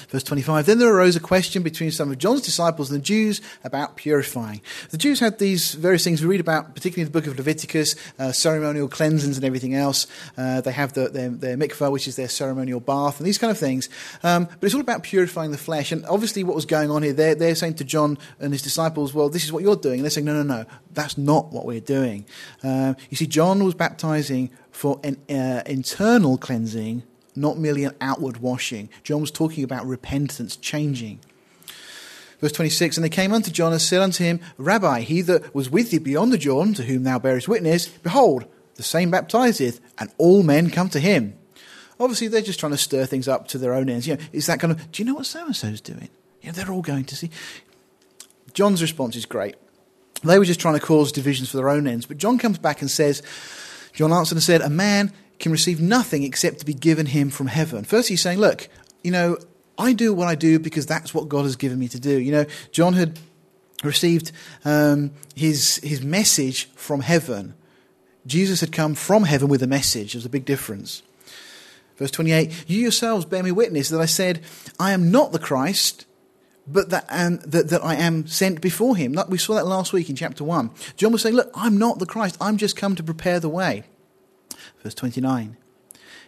Verse 25 Then there arose a question between some of John's disciples and the Jews about purifying. The Jews had these various things we read about, particularly in the book of Leviticus, uh, ceremonial cleansings and everything else. Uh, they have the, their, their mikvah, which is their ceremonial bath, and these kind of things. Um, but it's all about purifying the flesh. And obviously, what was going on here, they're, they're saying to John and his disciples, Well, this is what you're doing. And they're saying, No, no, no, that's not what we're doing. Uh, you see, John was baptizing for an uh, internal cleansing not merely an outward washing. John was talking about repentance, changing. Verse 26 And they came unto John and said unto him, Rabbi, he that was with thee beyond the Jordan, to whom thou bearest witness, behold, the same baptizeth, and all men come to him. Obviously, they're just trying to stir things up to their own ends. You know, is that kind of, do you know what so and so's doing? You know, they're all going to see. John's response is great. They were just trying to cause divisions for their own ends. But John comes back and says, John answered and said, A man can receive nothing except to be given him from heaven. First, he's saying, Look, you know, I do what I do because that's what God has given me to do. You know, John had received um, his, his message from heaven. Jesus had come from heaven with a message. There's a big difference. Verse 28 You yourselves bear me witness that I said, I am not the Christ, but that, that, that I am sent before him. We saw that last week in chapter 1. John was saying, Look, I'm not the Christ. I'm just come to prepare the way. Verse 29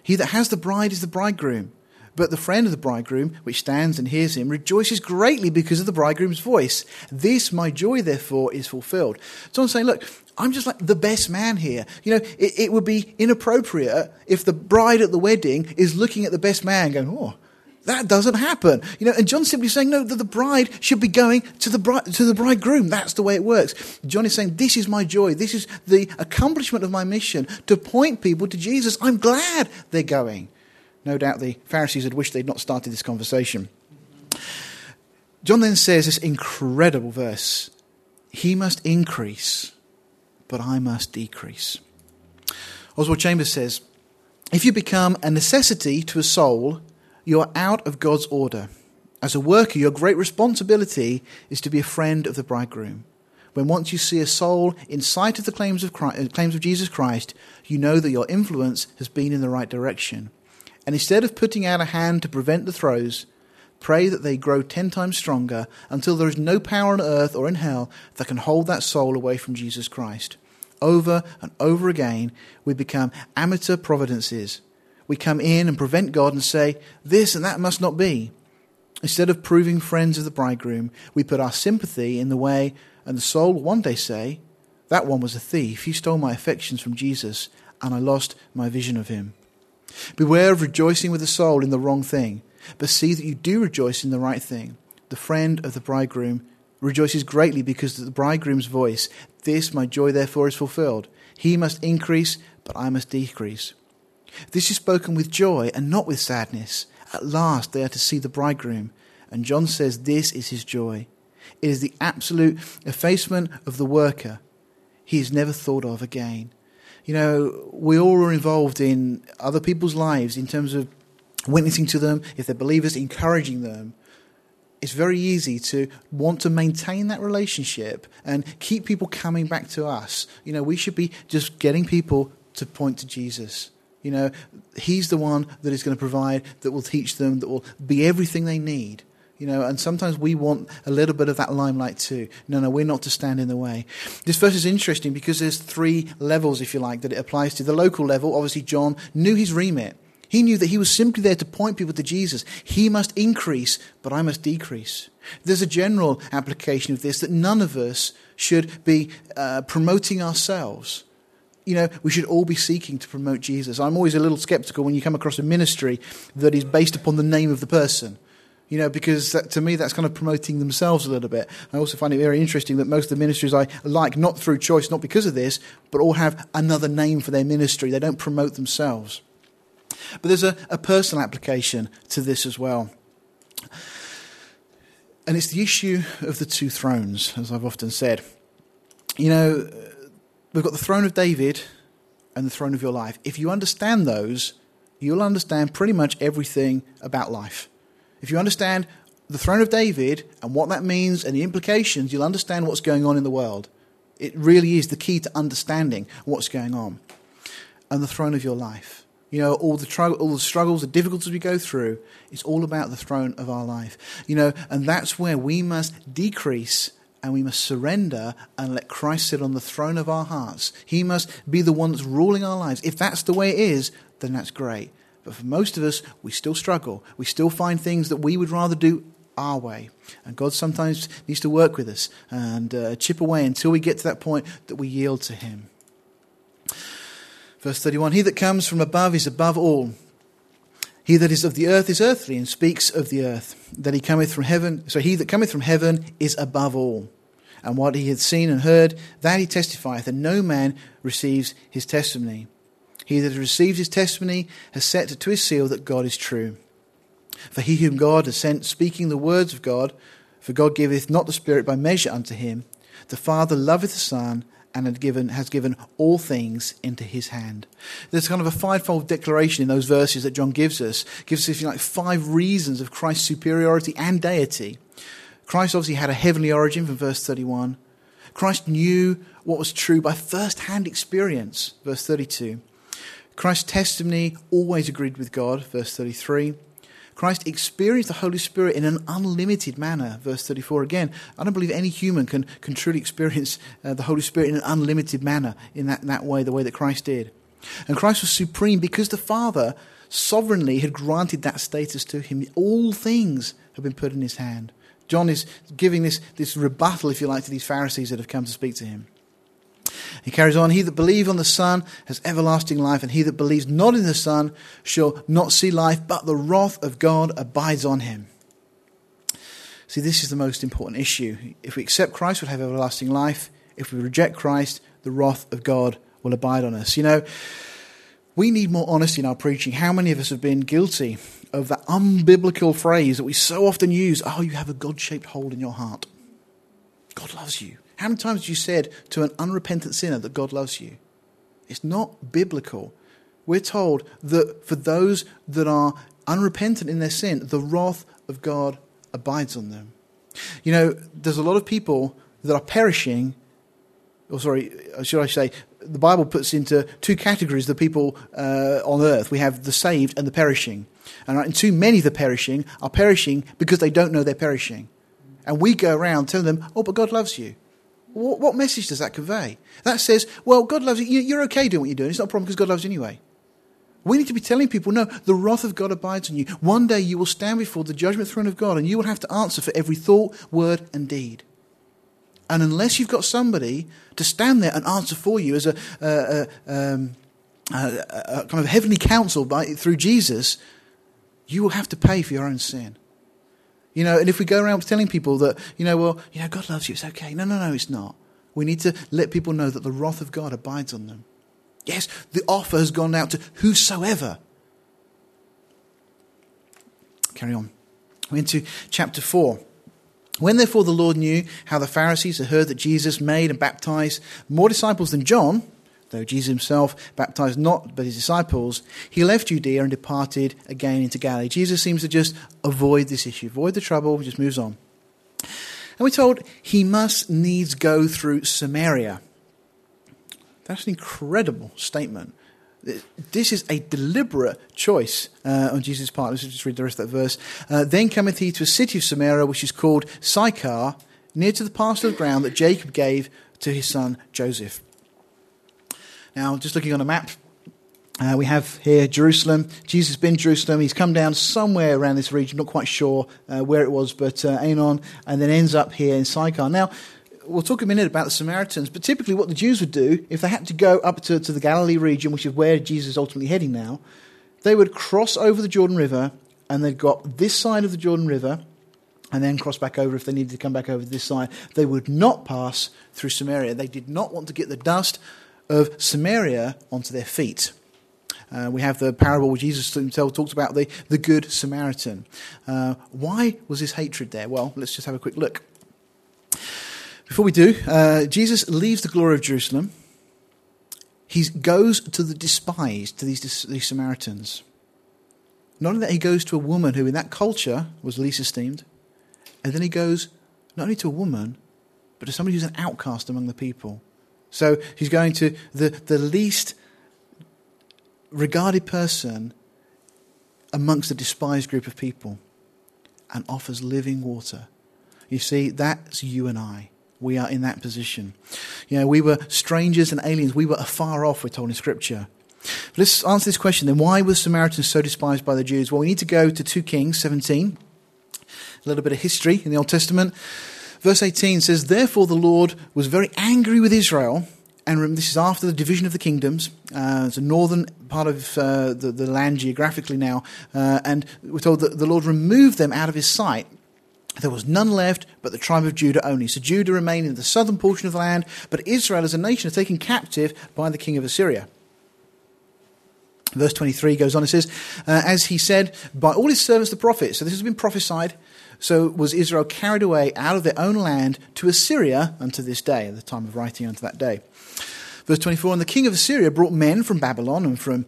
He that has the bride is the bridegroom. But the friend of the bridegroom, which stands and hears him, rejoices greatly because of the bridegroom's voice. This, my joy, therefore, is fulfilled. So I'm saying, look, I'm just like the best man here. You know, it, it, would be inappropriate if the bride at the wedding is looking at the best man going, oh, that doesn't happen. You know, and John's simply saying, no, the bride should be going to the, bride, to the bridegroom. That's the way it works. John is saying, this is my joy. This is the accomplishment of my mission to point people to Jesus. I'm glad they're going. No doubt the Pharisees had wished they'd not started this conversation. John then says this incredible verse He must increase, but I must decrease. Oswald Chambers says, If you become a necessity to a soul, you are out of God's order. As a worker, your great responsibility is to be a friend of the bridegroom. When once you see a soul in sight of the claims of, Christ, uh, claims of Jesus Christ, you know that your influence has been in the right direction. And instead of putting out a hand to prevent the throes, pray that they grow ten times stronger until there is no power on earth or in hell that can hold that soul away from Jesus Christ. Over and over again, we become amateur providences. We come in and prevent God and say, This and that must not be. Instead of proving friends of the bridegroom, we put our sympathy in the way, and the soul will one day say, That one was a thief. He stole my affections from Jesus, and I lost my vision of him. Beware of rejoicing with the soul in the wrong thing, but see that you do rejoice in the right thing. The friend of the bridegroom rejoices greatly because of the bridegroom's voice. This, my joy, therefore, is fulfilled. He must increase, but I must decrease. This is spoken with joy and not with sadness. At last they are to see the bridegroom. And John says this is his joy. It is the absolute effacement of the worker. He is never thought of again you know, we all are involved in other people's lives in terms of witnessing to them, if they're believers, encouraging them. It's very easy to want to maintain that relationship and keep people coming back to us. You know, we should be just getting people to point to Jesus. You know, He's the one that is going to provide, that will teach them, that will be everything they need. You know, and sometimes we want a little bit of that limelight too. No, no, we're not to stand in the way. This verse is interesting because there's three levels, if you like, that it applies to. The local level, obviously, John knew his remit. He knew that he was simply there to point people to Jesus. He must increase, but I must decrease. There's a general application of this that none of us should be uh, promoting ourselves. You know, we should all be seeking to promote Jesus. I'm always a little skeptical when you come across a ministry that is based upon the name of the person you know, because that, to me that's kind of promoting themselves a little bit. I also find it very interesting that most of the ministries I like, not through choice, not because of this, but all have another name for their ministry. They don't promote themselves. But there's a, a personal application to this as well. And it's the issue of the two thrones, as I've often said. You know, we've got the throne of David and the throne of your life. If you understand those, you'll understand pretty much everything about life. If you understand the throne of David and what that means and the implications, you'll understand what's going on in the world. It really is the key to understanding what's going on. And the throne of your life. You know, all the, tr- all the struggles, the difficulties we go through, it's all about the throne of our life. You know, and that's where we must decrease and we must surrender and let Christ sit on the throne of our hearts. He must be the one that's ruling our lives. If that's the way it is, then that's great. But for most of us, we still struggle. We still find things that we would rather do our way. And God sometimes needs to work with us and uh, chip away until we get to that point that we yield to Him. Verse 31 He that comes from above is above all. He that is of the earth is earthly, and speaks of the earth. That he cometh from heaven, so he that cometh from heaven is above all. And what he hath seen and heard, that he testifieth, and no man receives his testimony. He that receives his testimony has set to his seal that God is true. For he whom God has sent, speaking the words of God, for God giveth not the Spirit by measure unto him. The Father loveth the Son, and had given, has given all things into his hand. There's kind of a fivefold declaration in those verses that John gives us, gives us, if you like, five reasons of Christ's superiority and deity. Christ obviously had a heavenly origin from verse 31. Christ knew what was true by first hand experience, verse 32. Christ's testimony always agreed with God, verse 33. Christ experienced the Holy Spirit in an unlimited manner. Verse 34 again. I don't believe any human can, can truly experience uh, the Holy Spirit in an unlimited manner in that, in that way, the way that Christ did. And Christ was supreme because the Father sovereignly had granted that status to him. All things have been put in his hand. John is giving this, this rebuttal, if you like, to these Pharisees that have come to speak to him. He carries on, He that believes on the Son has everlasting life, and he that believes not in the Son shall not see life, but the wrath of God abides on him. See, this is the most important issue. If we accept Christ, we'll have everlasting life. If we reject Christ, the wrath of God will abide on us. You know, we need more honesty in our preaching. How many of us have been guilty of that unbiblical phrase that we so often use? Oh, you have a God shaped hole in your heart. God loves you. How many times have you said to an unrepentant sinner that God loves you? It's not biblical. We're told that for those that are unrepentant in their sin, the wrath of God abides on them. You know, there's a lot of people that are perishing, or sorry, should I say, the Bible puts into two categories the people uh, on earth. We have the saved and the perishing. And, and too many of the perishing are perishing because they don't know they're perishing. And we go around telling them, oh, but God loves you. What, what message does that convey? That says, well, God loves you. You're okay doing what you're doing. It's not a problem because God loves you anyway. We need to be telling people, no, the wrath of God abides on you. One day you will stand before the judgment throne of God and you will have to answer for every thought, word, and deed. And unless you've got somebody to stand there and answer for you as a, um, a kind of heavenly counsel by, through Jesus, you will have to pay for your own sin. You know, and if we go around telling people that, you know, well, you know, God loves you, it's okay. No, no, no, it's not. We need to let people know that the wrath of God abides on them. Yes, the offer has gone out to whosoever. Carry on. We're into chapter 4. When therefore the Lord knew how the Pharisees had heard that Jesus made and baptized more disciples than John, though Jesus himself baptized not but his disciples, he left Judea and departed again into Galilee. Jesus seems to just avoid this issue, avoid the trouble, just moves on. And we're told he must needs go through Samaria. That's an incredible statement. This is a deliberate choice uh, on Jesus' part. Let's just read the rest of that verse. Uh, then cometh he to a city of Samaria, which is called Sychar, near to the pasture of ground that Jacob gave to his son Joseph. Now, just looking on a map, uh, we have here Jerusalem. Jesus has been Jerusalem. He's come down somewhere around this region, not quite sure uh, where it was, but uh, Aenon, and then ends up here in Sychar. Now, we'll talk a minute about the Samaritans, but typically what the Jews would do, if they had to go up to, to the Galilee region, which is where Jesus is ultimately heading now, they would cross over the Jordan River, and they'd got this side of the Jordan River, and then cross back over if they needed to come back over this side. They would not pass through Samaria. They did not want to get the dust of Samaria onto their feet. Uh, we have the parable where Jesus himself talks about the, the Good Samaritan. Uh, why was this hatred there? Well, let's just have a quick look. Before we do, uh, Jesus leaves the glory of Jerusalem. He goes to the despised, to these, these Samaritans. Not only that, he goes to a woman who in that culture was least esteemed, and then he goes not only to a woman, but to somebody who's an outcast among the people. So he's going to the, the least regarded person amongst a despised group of people and offers living water. You see, that's you and I. We are in that position. You know, we were strangers and aliens. We were afar off, we're told in Scripture. But let's answer this question then. Why were Samaritans so despised by the Jews? Well, we need to go to 2 Kings 17, a little bit of history in the Old Testament. Verse 18 says, Therefore the Lord was very angry with Israel, and this is after the division of the kingdoms. Uh, it's a northern part of uh, the, the, land geographically now. Uh, and we're told that the Lord removed them out of his sight. There was none left but the tribe of Judah only. So Judah remained in the southern portion of the land, but Israel as a nation is taken captive by the king of Assyria. Verse 23 goes on and says, uh, As he said, by all his servants the prophets. So this has been prophesied. So was Israel carried away out of their own land to Assyria unto this day, at the time of writing unto that day. Verse 24 And the king of Assyria brought men from Babylon and from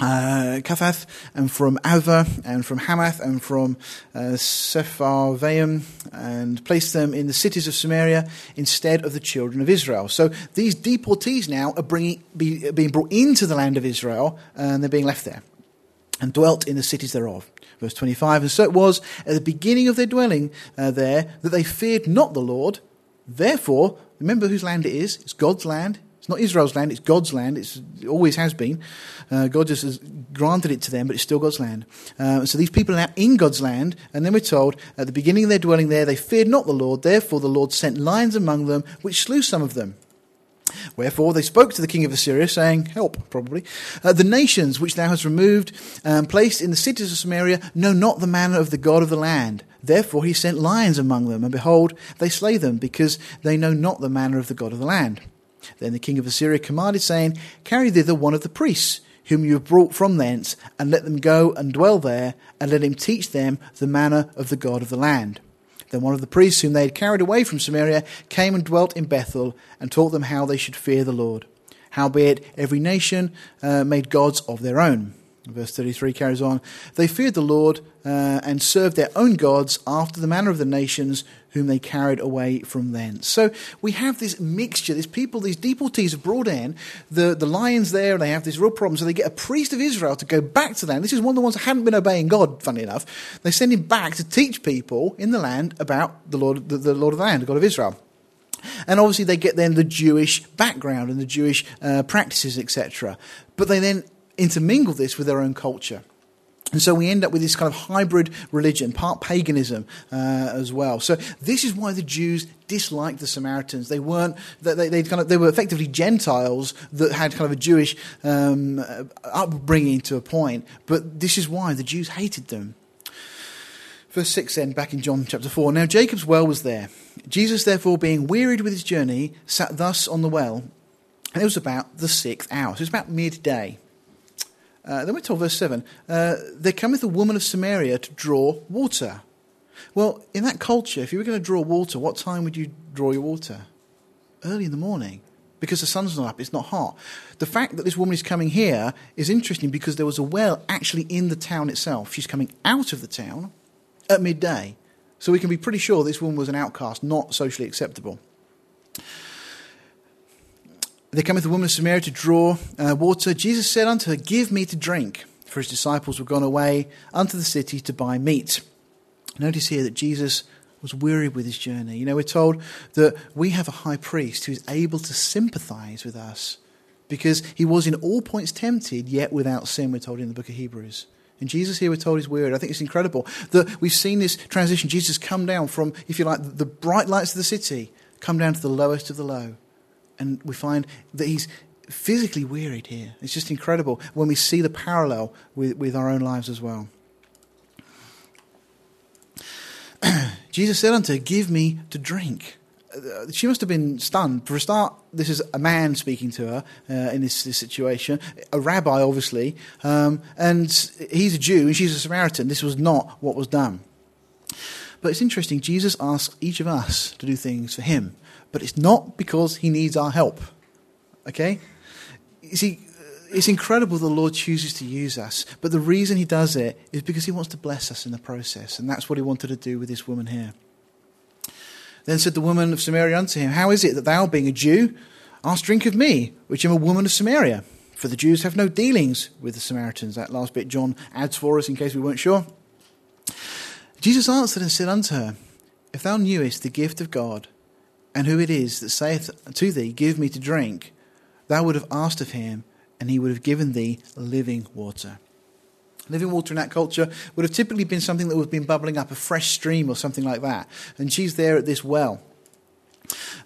uh, Kathath and from Ava and from Hamath and from uh, Sepharvaim and placed them in the cities of Samaria instead of the children of Israel. So these deportees now are bringing, be, being brought into the land of Israel and they're being left there and dwelt in the cities thereof. Verse 25 And so it was at the beginning of their dwelling uh, there that they feared not the Lord. Therefore, remember whose land it is? It's God's land. It's not Israel's land, it's God's land. It's, it always has been. Uh, God just has granted it to them, but it's still God's land. Uh, so these people are now in God's land, and then we're told at the beginning of their dwelling there, they feared not the Lord. Therefore, the Lord sent lions among them, which slew some of them. Wherefore they spoke to the king of Assyria, saying, Help, probably. Uh, the nations which thou hast removed and um, placed in the cities of Samaria know not the manner of the God of the land. Therefore he sent lions among them, and behold, they slay them, because they know not the manner of the God of the land. Then the king of Assyria commanded, saying, Carry thither one of the priests, whom you have brought from thence, and let them go and dwell there, and let him teach them the manner of the God of the land. Then one of the priests whom they had carried away from Samaria came and dwelt in Bethel, and taught them how they should fear the Lord. Howbeit, every nation uh, made gods of their own. Verse 33 carries on. They feared the Lord uh, and served their own gods after the manner of the nations whom they carried away from thence. So we have this mixture, these people, these deportees have brought in the, the lions there, and they have this real problem. So they get a priest of Israel to go back to them. This is one of the ones that hadn't been obeying God, funny enough. They send him back to teach people in the land about the Lord, the, the Lord of the land, the God of Israel. And obviously, they get then the Jewish background and the Jewish uh, practices, etc. But they then intermingle this with their own culture. And so we end up with this kind of hybrid religion, part paganism uh, as well. So this is why the Jews disliked the Samaritans. They weren't they, they kind of they were effectively Gentiles that had kind of a Jewish um, upbringing to a point. But this is why the Jews hated them. Verse 6 then, back in John chapter 4. Now Jacob's well was there. Jesus, therefore, being wearied with his journey, sat thus on the well, and it was about the sixth hour. So it was about midday. Uh, then we're told, verse 7 uh, There cometh a woman of Samaria to draw water. Well, in that culture, if you were going to draw water, what time would you draw your water? Early in the morning. Because the sun's not up, it's not hot. The fact that this woman is coming here is interesting because there was a well actually in the town itself. She's coming out of the town at midday. So we can be pretty sure this woman was an outcast, not socially acceptable. There cometh a woman of Samaria to draw uh, water. Jesus said unto her, Give me to drink. For his disciples were gone away unto the city to buy meat. Notice here that Jesus was weary with his journey. You know, we're told that we have a high priest who is able to sympathize with us because he was in all points tempted, yet without sin, we're told in the book of Hebrews. And Jesus here, we're told, is weird. I think it's incredible that we've seen this transition. Jesus come down from, if you like, the bright lights of the city, come down to the lowest of the low and we find that he's physically wearied here. It's just incredible when we see the parallel with, with our own lives as well. Jesus said unto her, Give me to drink. Uh, she must have been stunned. For a start, this is a man speaking to her uh, in this, this, situation, a rabbi, obviously, um, and he's a Jew and she's a Samaritan. This was not what was done. But it's interesting, Jesus asks each of us to do things for him but it's not because he needs our help. Okay? You see, it's incredible the Lord chooses to use us, but the reason he does it is because he wants to bless us in the process, and that's what he wanted to do with this woman here. Then said the woman of Samaria unto him, How is it that thou, being a Jew, ask drink of me, which am a woman of Samaria? For the Jews have no dealings with the Samaritans. That last bit John adds for us in case we weren't sure. Jesus answered and said unto her, If thou knewest the gift of God, and who it is that saith to thee, Give me to drink, thou would have asked of him, and he would have given thee living water. Living water in that culture would have typically been something that would have been bubbling up, a fresh stream or something like that. And she's there at this well.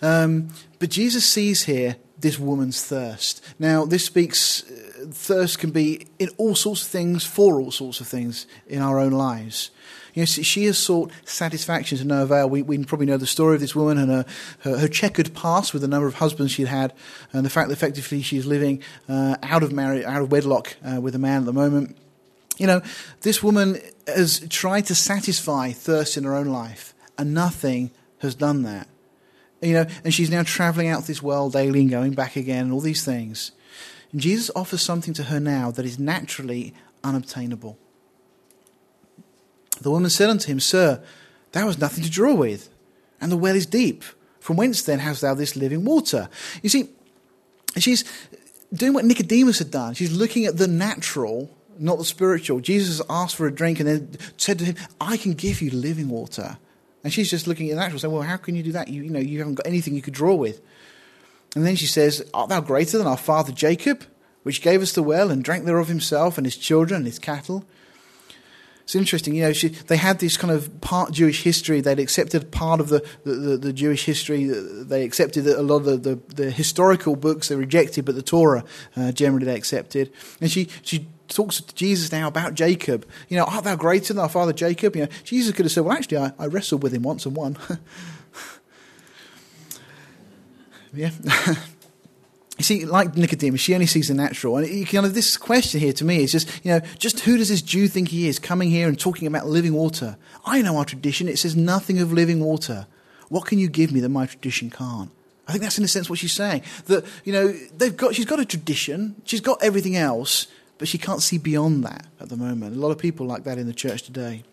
Um, but Jesus sees here this woman's thirst. Now, this speaks, uh, thirst can be in all sorts of things, for all sorts of things in our own lives. You know, she has sought satisfaction to no avail. We, we probably know the story of this woman and her, her, her, checkered past with the number of husbands she'd had, and the fact that effectively she's living uh, out of marriage, out of wedlock uh, with a man at the moment. You know, this woman has tried to satisfy thirst in her own life, and nothing has done that. You know, and she's now traveling out this world daily and going back again, and all these things. And Jesus offers something to her now that is naturally unobtainable. The woman said unto him, Sir, thou hast nothing to draw with, and the well is deep. From whence then hast thou this living water? You see, she's doing what Nicodemus had done. She's looking at the natural, not the spiritual. Jesus asked for a drink and then said to him, I can give you living water. And she's just looking at the natural, saying, Well, how can you do that? You, you know, you haven't got anything you could draw with. And then she says, Art thou greater than our father Jacob, which gave us the well and drank thereof himself and his children and his cattle? It's interesting, you know, she, they had this kind of part Jewish history. They'd accepted part of the, the, the, the Jewish history. They accepted a lot of the, the, the, historical books they rejected, but the Torah uh, generally they accepted. And she, she talks to Jesus now about Jacob. You know, art thou greater than our father Jacob? You know, Jesus could have said, well, actually, I, I wrestled with him once and won. yeah. You see, like Nicodemus, she only sees the natural. And kind of this question here to me is just, you know, just who does this Jew think he is coming here and talking about living water? I know our tradition. It says nothing of living water. What can you give me that my tradition can't? I think that's in a sense what she's saying. That, you know, they've got, she's got a tradition. She's got everything else, but she can't see beyond that at the moment. A lot of people like that in the church today.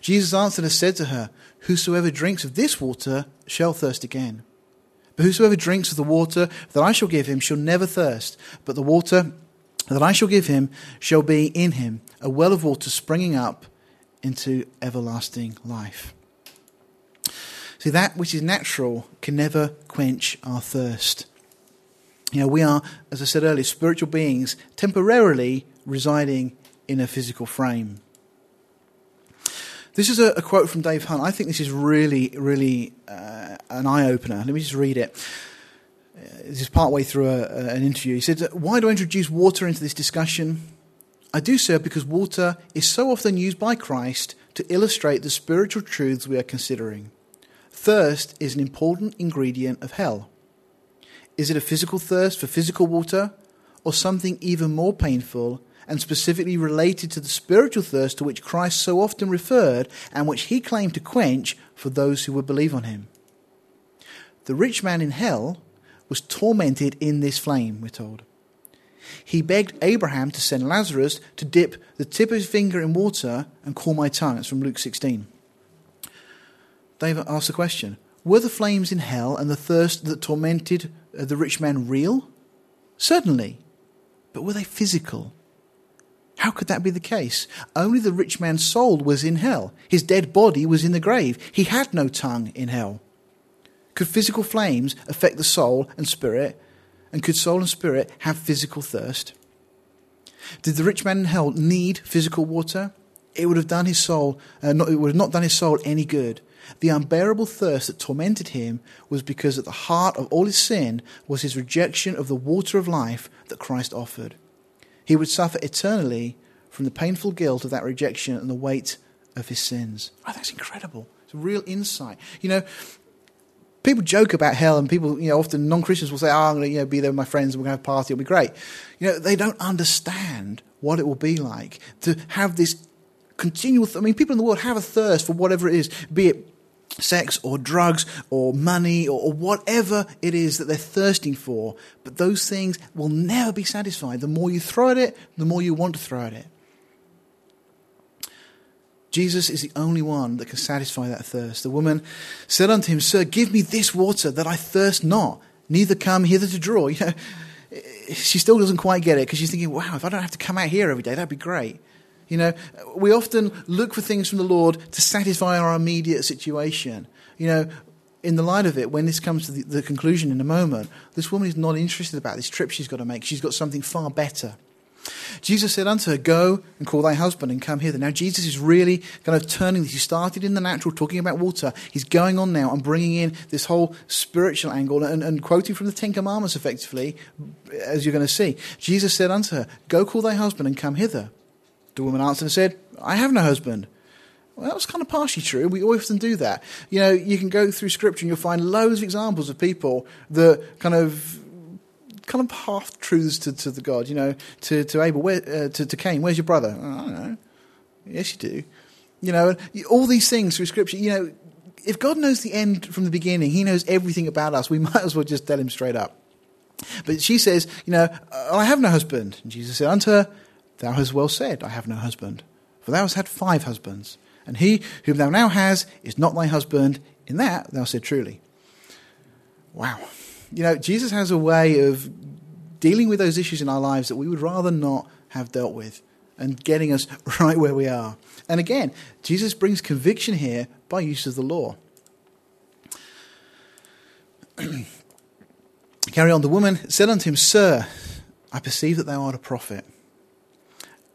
Jesus answered and said to her, Whosoever drinks of this water shall thirst again. But whosoever drinks of the water that I shall give him shall never thirst, but the water that I shall give him shall be in him a well of water springing up into everlasting life. See, that which is natural can never quench our thirst. You know, we are, as I said earlier, spiritual beings temporarily residing in a physical frame. This is a, a, quote from Dave Hunt. I think this is really, really uh, an eye opener. Let me just read it. Uh, this is partway through a, a, an interview. He said, Why do I introduce water into this discussion? I do so because water is so often used by Christ to illustrate the spiritual truths we are considering. Thirst is an important ingredient of hell. Is it a physical thirst for physical water, or something even more painful and specifically related to the spiritual thirst to which Christ so often referred and which he claimed to quench for those who would believe on him. The rich man in hell was tormented in this flame, we're told. He begged Abraham to send Lazarus to dip the tip of his finger in water and cool my tongue. It's from Luke 16. David asked the question Were the flames in hell and the thirst that tormented uh, the rich man real? Certainly. But were they physical? How could that be the case? Only the rich man's soul was in hell. His dead body was in the grave. He had no tongue in hell. Could physical flames affect the soul and spirit? And could soul and spirit have physical thirst? Did the rich man in hell need physical water? It would have done his soul, uh, not, it would have not done his soul any good. The unbearable thirst that tormented him was because at the heart of all his sin was his rejection of the water of life that Christ offered. He would suffer eternally from the painful guilt of that rejection and the weight of his sins. Oh, that's incredible. It's a real insight. You know, people joke about hell, and people, you know, often non Christians will say, Oh, I'm going to you know, be there with my friends, we're going to have a party, it'll be great. You know, they don't understand what it will be like to have this continual. Th- I mean, people in the world have a thirst for whatever it is, be it sex or drugs or money or, or, whatever it is that they're thirsting for. But those things will never be satisfied. The more you throw at it, the more you want to throw at it. Jesus is the only one that can satisfy that thirst. The woman said unto him, Sir, give me this water that I thirst not, neither come hither to draw. You know, she still doesn't quite get it because she's thinking, wow, if I don't have to come out here every day, that'd be great. You know, we often look for things from the Lord to satisfy our immediate situation. You know, in the light of it, when this comes to the, the, conclusion in a moment, this woman is not interested about this trip she's got to make. She's got something far better. Jesus said unto her, Go and call thy husband and come hither. Now, Jesus is really kind of turning this. He started in the natural, talking about water. He's going on now and bringing in this whole spiritual angle and, and quoting from the Ten Commandments effectively, as you're going to see. Jesus said unto her, Go call thy husband and come hither. The woman answered and said, I have no husband. Well, that was kind of partially true. We often do that. You know, you can go through scripture and you'll find loads of examples of people that kind of kind of half truths to, to the God. You know, to to Abel, where, uh, to to Cain, where's your brother? Oh, I don't know. Yes, you do. You know, all these things through scripture. You know, if God knows the end from the beginning, He knows everything about us. We might as well just tell Him straight up. But she says, you know, I have no husband. And Jesus said unto her, Thou hast well said, I have no husband. For thou hast had five husbands and he whom thou now has is not thy husband. In that thou said truly. Wow. You know, Jesus has a way of dealing with those issues in our lives that we would rather not have dealt with and getting us right where we are. And again, Jesus brings conviction here by use of the law. Carry on. The woman said unto him, Sir, I perceive that thou art a prophet.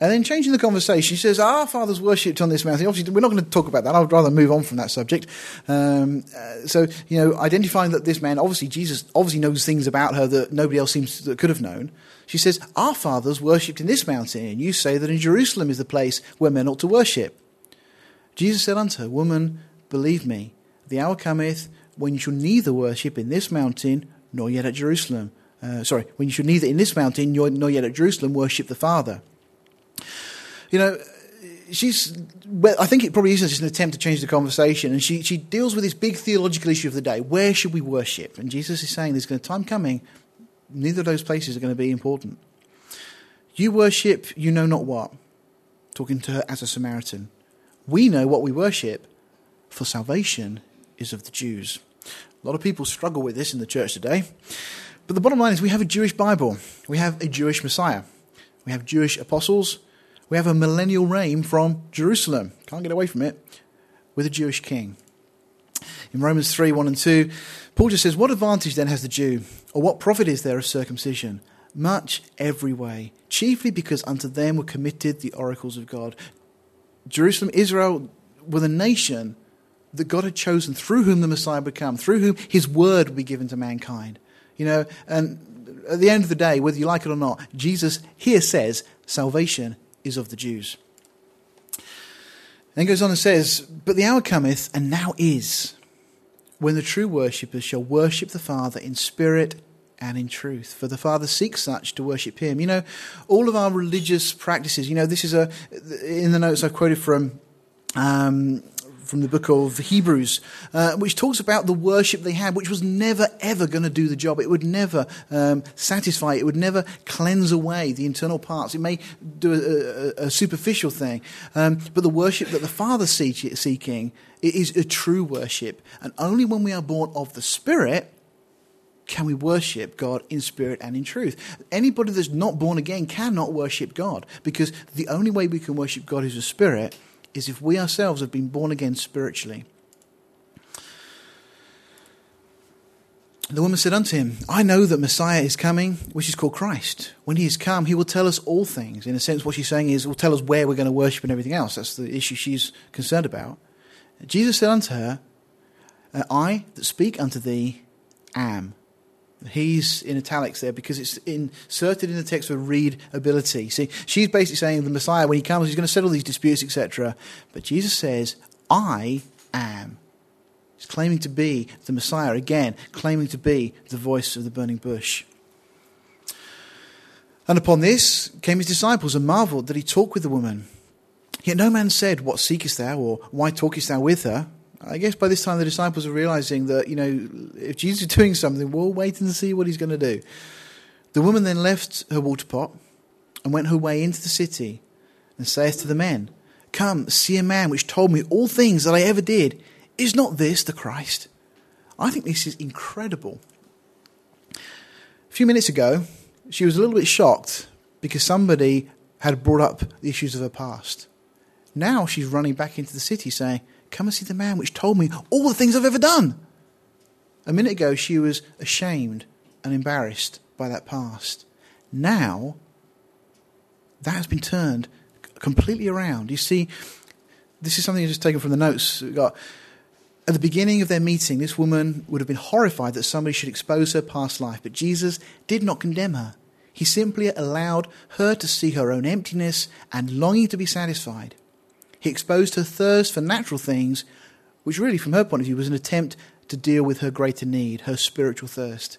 And then changing the conversation, she says, Our fathers worshipped on this mountain. Obviously, we're not going to talk about that. I would rather move on from that subject. Um, uh, so, you know, identifying that this man, obviously, Jesus obviously knows things about her that nobody else seems that could have known. She says, Our fathers worshipped in this mountain, and you say that in Jerusalem is the place where men ought to worship. Jesus said unto her, Woman, believe me, the hour cometh when you shall neither worship in this mountain nor yet at Jerusalem. Uh, sorry, when you shall neither in this mountain nor yet at Jerusalem worship the Father. You know, she's well, I think it probably is just an attempt to change the conversation, and she she deals with this big theological issue of the day: where should we worship? And Jesus is saying there's going to be a time coming, neither of those places are going to be important. You worship, you know not what. Talking to her as a Samaritan, we know what we worship, for salvation is of the Jews. A lot of people struggle with this in the church today. But the bottom line is we have a Jewish Bible. We have a Jewish Messiah. We have Jewish apostles we have a millennial reign from Jerusalem. Can't get away from it. With a Jewish king. In Romans 3 1 and 2, Paul just says, What advantage then has the Jew? Or what profit is there of circumcision? Much every way, chiefly because unto them were committed the oracles of God. Jerusalem, Israel were the nation that God had chosen, through whom the Messiah would come, through whom his word would be given to mankind. You know, and at the end of the day, whether you like it or not, Jesus here says salvation is of the Jews. Then goes on and says, But the hour cometh, and now is, when the true worshippers shall worship the Father in spirit and in truth. For the Father seeks such to worship Him. You know, all of our religious practices, you know, this is a, in the notes I quoted from um, from the book of Hebrews, uh, which talks about the worship they had, which was never ever going to do the job. It would never um, satisfy. It would never cleanse away the internal parts. It may do a, a, a superficial thing, um, but the worship that the Father is seeking is a true worship, and only when we are born of the Spirit can we worship God in spirit and in truth. Anybody that's not born again cannot worship God because the only way we can worship God is a spirit is if we ourselves have been born again spiritually. The woman said unto him, I know that Messiah is coming, which is called Christ. When he is come, he will tell us all things. In a sense, what she's saying is, will tell us where we're going to worship and everything else. That's the issue she's concerned about. Jesus said unto her, I that speak unto thee am. He's in italics there because it's inserted in the text for readability. See, she's basically saying the Messiah, when he comes, he's going to settle these disputes, etc. But Jesus says, I am. He's claiming to be the Messiah, again, claiming to be the voice of the burning bush. And upon this came his disciples and marveled that he talked with the woman. Yet no man said, What seekest thou? or Why talkest thou with her? I guess by this time the disciples are realizing that, you know, if Jesus is doing something, we'll wait and see what he's going to do. The woman then left her water pot and went her way into the city and saith to the men, Come, see a man which told me all things that I ever did. Is not this the Christ? I think this is incredible. A few minutes ago, she was a little bit shocked because somebody had brought up the issues of her past. Now she's running back into the city saying, Come and see the man which told me all the things I've ever done. A minute ago, she was ashamed and embarrassed by that past. Now, that has been turned completely around. You see, this is something just taken from the notes. We got at the beginning of their meeting, this woman would have been horrified that somebody should expose her past life, but Jesus did not condemn her. He simply allowed her to see her own emptiness and longing to be satisfied. He exposed her thirst for natural things, which really, from her point of view, was an attempt to deal with her greater need, her spiritual thirst.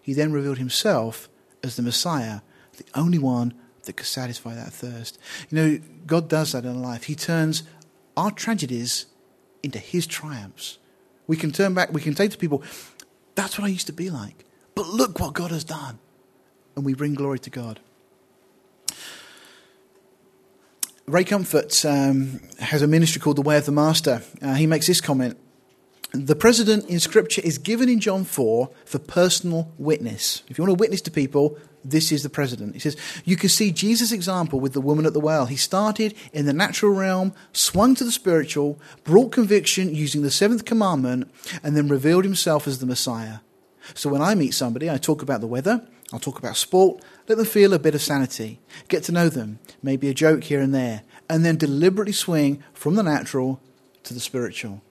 He then revealed himself as the Messiah, the only one that could satisfy that thirst. You know, God does that in life. He turns our tragedies into his triumphs. We can turn back, we can say to people, that's what I used to be like. But look what God has done. And we bring glory to God. Ray Comfort um, has a ministry called The Way of the Master. Uh, he makes this comment The president in Scripture is given in John 4 for personal witness. If you want to witness to people, this is the president. He says, You can see Jesus' example with the woman at the well. He started in the natural realm, swung to the spiritual, brought conviction using the seventh commandment, and then revealed himself as the Messiah. So when I meet somebody, I talk about the weather, I'll talk about sport, let them feel a bit of sanity, get to know them, maybe a joke here and there, and then deliberately swing from the natural to the spiritual.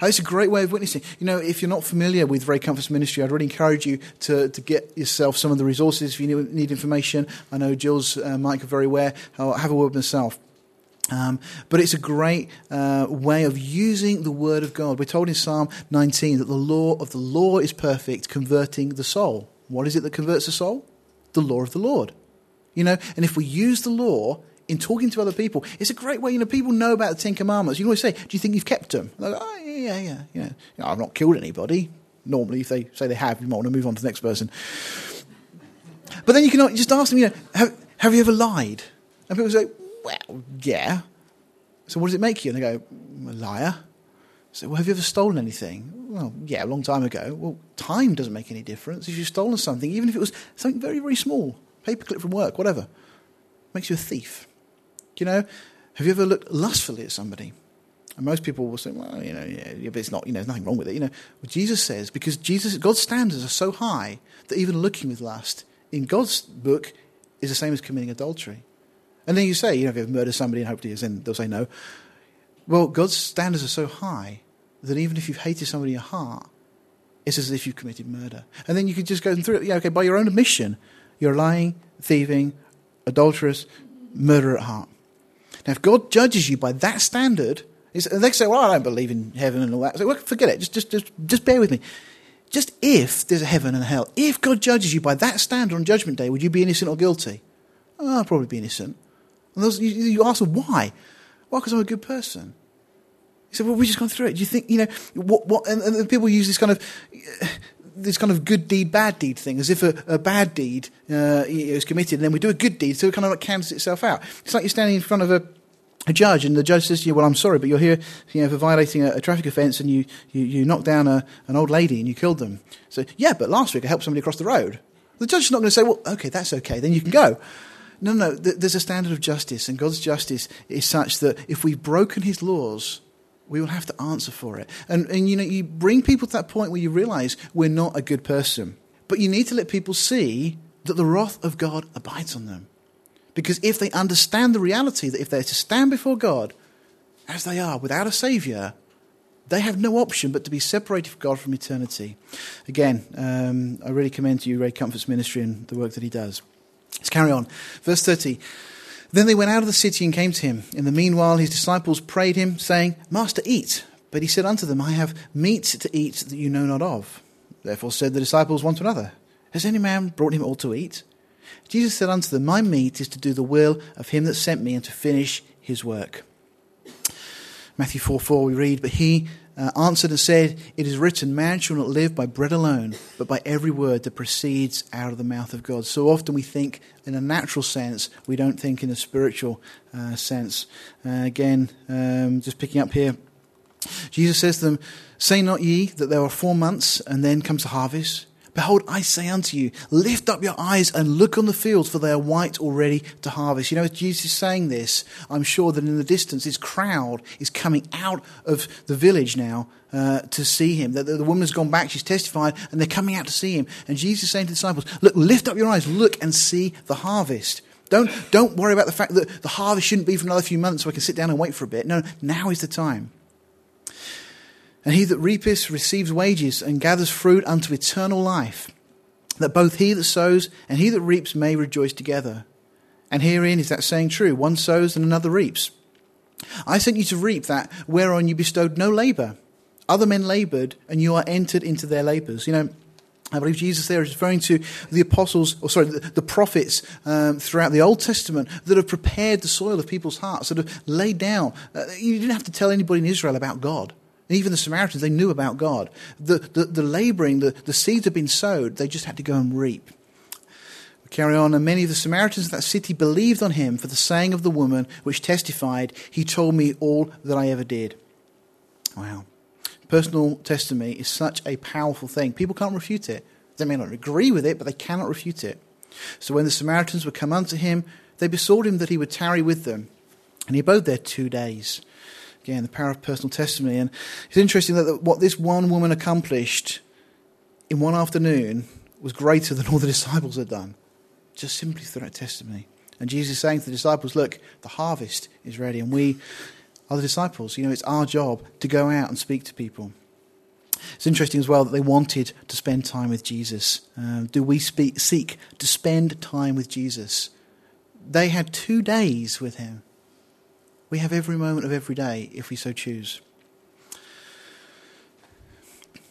Oh, it's a great way of witnessing. You know, if you're not familiar with Ray Comfort's ministry, I'd really encourage you to, to get yourself some of the resources if you need information. I know Jill's uh, Mike are very aware. I'll have a word myself. Um, but it's a great uh, way of using the Word of God. We're told in Psalm 19 that the law of the law is perfect, converting the soul. What is it that converts the soul? The law of the Lord. You know, and if we use the law in talking to other people, it's a great way. You know, people know about the Ten Commandments. You can always say, "Do you think you've kept them?" Like, oh, yeah, yeah, yeah. You know, I've not killed anybody. Normally, if they say they have, you might want to move on to the next person. But then you can just ask them, you know, have, have you ever lied? And people say, well, yeah. So what does it make you? And they go, a liar. So, well, have you ever stolen anything? Well, yeah, a long time ago. Well, time doesn't make any difference. If you've stolen something, even if it was something very, very small, paperclip from work, whatever, makes you a thief. You know, have you ever looked lustfully at somebody? And most people will say, well, you know, yeah, it's not, you know, there's nothing wrong with it. You know, what Jesus says, because Jesus, God's standards are so high that even looking with lust in God's book is the same as committing adultery. And then you say, you know, if you've murdered somebody and hopefully then they'll say no. Well, God's standards are so high that even if you've hated somebody in your heart, it's as if you've committed murder. And then you could just go through it. Yeah, okay, by your own admission, you're lying, thieving, adulterous, murderer at heart. Now, if God judges you by that standard, they say, well, I don't believe in heaven and all that. So, well, forget it. Just, just, just, just bear with me. Just if there's a heaven and a hell, if God judges you by that standard on Judgment Day, would you be innocent or guilty? Oh, I'll probably be innocent. And those, you, you ask why? Well, because I'm a good person. He said, well, we've just gone through it. Do you think, you know, what, what, and, and people use this kind of, this kind of good deed, bad deed thing, as if a, a bad deed uh, is committed, and then we do a good deed, so it kind of like cancels itself out. It's like you're standing in front of a, a judge, and the judge says to you, "Well, I'm sorry, but you're here, you know, for violating a, a traffic offence, and you, you, you knocked down a, an old lady and you killed them." So, yeah, but last week I helped somebody across the road. The judge is not going to say, "Well, okay, that's okay, then you can go." No, no, there's a standard of justice, and God's justice is such that if we've broken His laws, we will have to answer for it. And, and you know, you bring people to that point where you realize we're not a good person, but you need to let people see that the wrath of God abides on them. Because if they understand the reality that if they're to stand before God as they are without a Saviour, they have no option but to be separated from God from eternity. Again, um, I really commend to you Ray Comfort's ministry and the work that he does. Let's carry on. Verse 30. Then they went out of the city and came to him. In the meanwhile, his disciples prayed him, saying, Master, eat. But he said unto them, I have meat to eat that you know not of. Therefore said the disciples one to another, Has any man brought him all to eat? Jesus said unto them, My meat is to do the will of him that sent me and to finish his work. Matthew 4 4, we read, But he uh, answered and said, It is written, Man shall not live by bread alone, but by every word that proceeds out of the mouth of God. So often we think in a natural sense, we don't think in a spiritual uh, sense. Uh, again, um, just picking up here, Jesus says to them, Say not ye that there are four months, and then comes the harvest? Behold, I say unto you, lift up your eyes and look on the fields, for they are white already to harvest. You know, as Jesus is saying this, I'm sure that in the distance, this crowd is coming out of the village now uh, to see him. The, the, the woman has gone back, she's testified, and they're coming out to see him. And Jesus is saying to the disciples, Look, lift up your eyes, look and see the harvest. Don't, don't worry about the fact that the harvest shouldn't be for another few months so I can sit down and wait for a bit. No, now is the time. And he that reapeth receives wages and gathers fruit unto eternal life, that both he that sows and he that reaps may rejoice together. And herein is that saying true one sows and another reaps. I sent you to reap that whereon you bestowed no labour. Other men laboured, and you are entered into their labours. You know, I believe Jesus there is referring to the apostles, or sorry, the, the prophets um, throughout the Old Testament that have prepared the soil of people's hearts, that have laid down. Uh, you didn't have to tell anybody in Israel about God. Even the Samaritans, they knew about God. The, the, the laboring, the, the seeds had been sowed, they just had to go and reap. We carry on, and many of the Samaritans of that city believed on him for the saying of the woman, which testified, He told me all that I ever did. Wow. Personal testimony is such a powerful thing. People can't refute it. They may not agree with it, but they cannot refute it. So when the Samaritans would come unto him, they besought him that he would tarry with them. And he abode there two days. Again, the power of personal testimony. And it's interesting that what this one woman accomplished in one afternoon was greater than all the disciples had done, just simply through that testimony. And Jesus is saying to the disciples, Look, the harvest is ready, and we are the disciples. You know, it's our job to go out and speak to people. It's interesting as well that they wanted to spend time with Jesus. Uh, do we speak, seek to spend time with Jesus? They had two days with him. We have every moment of every day if we so choose.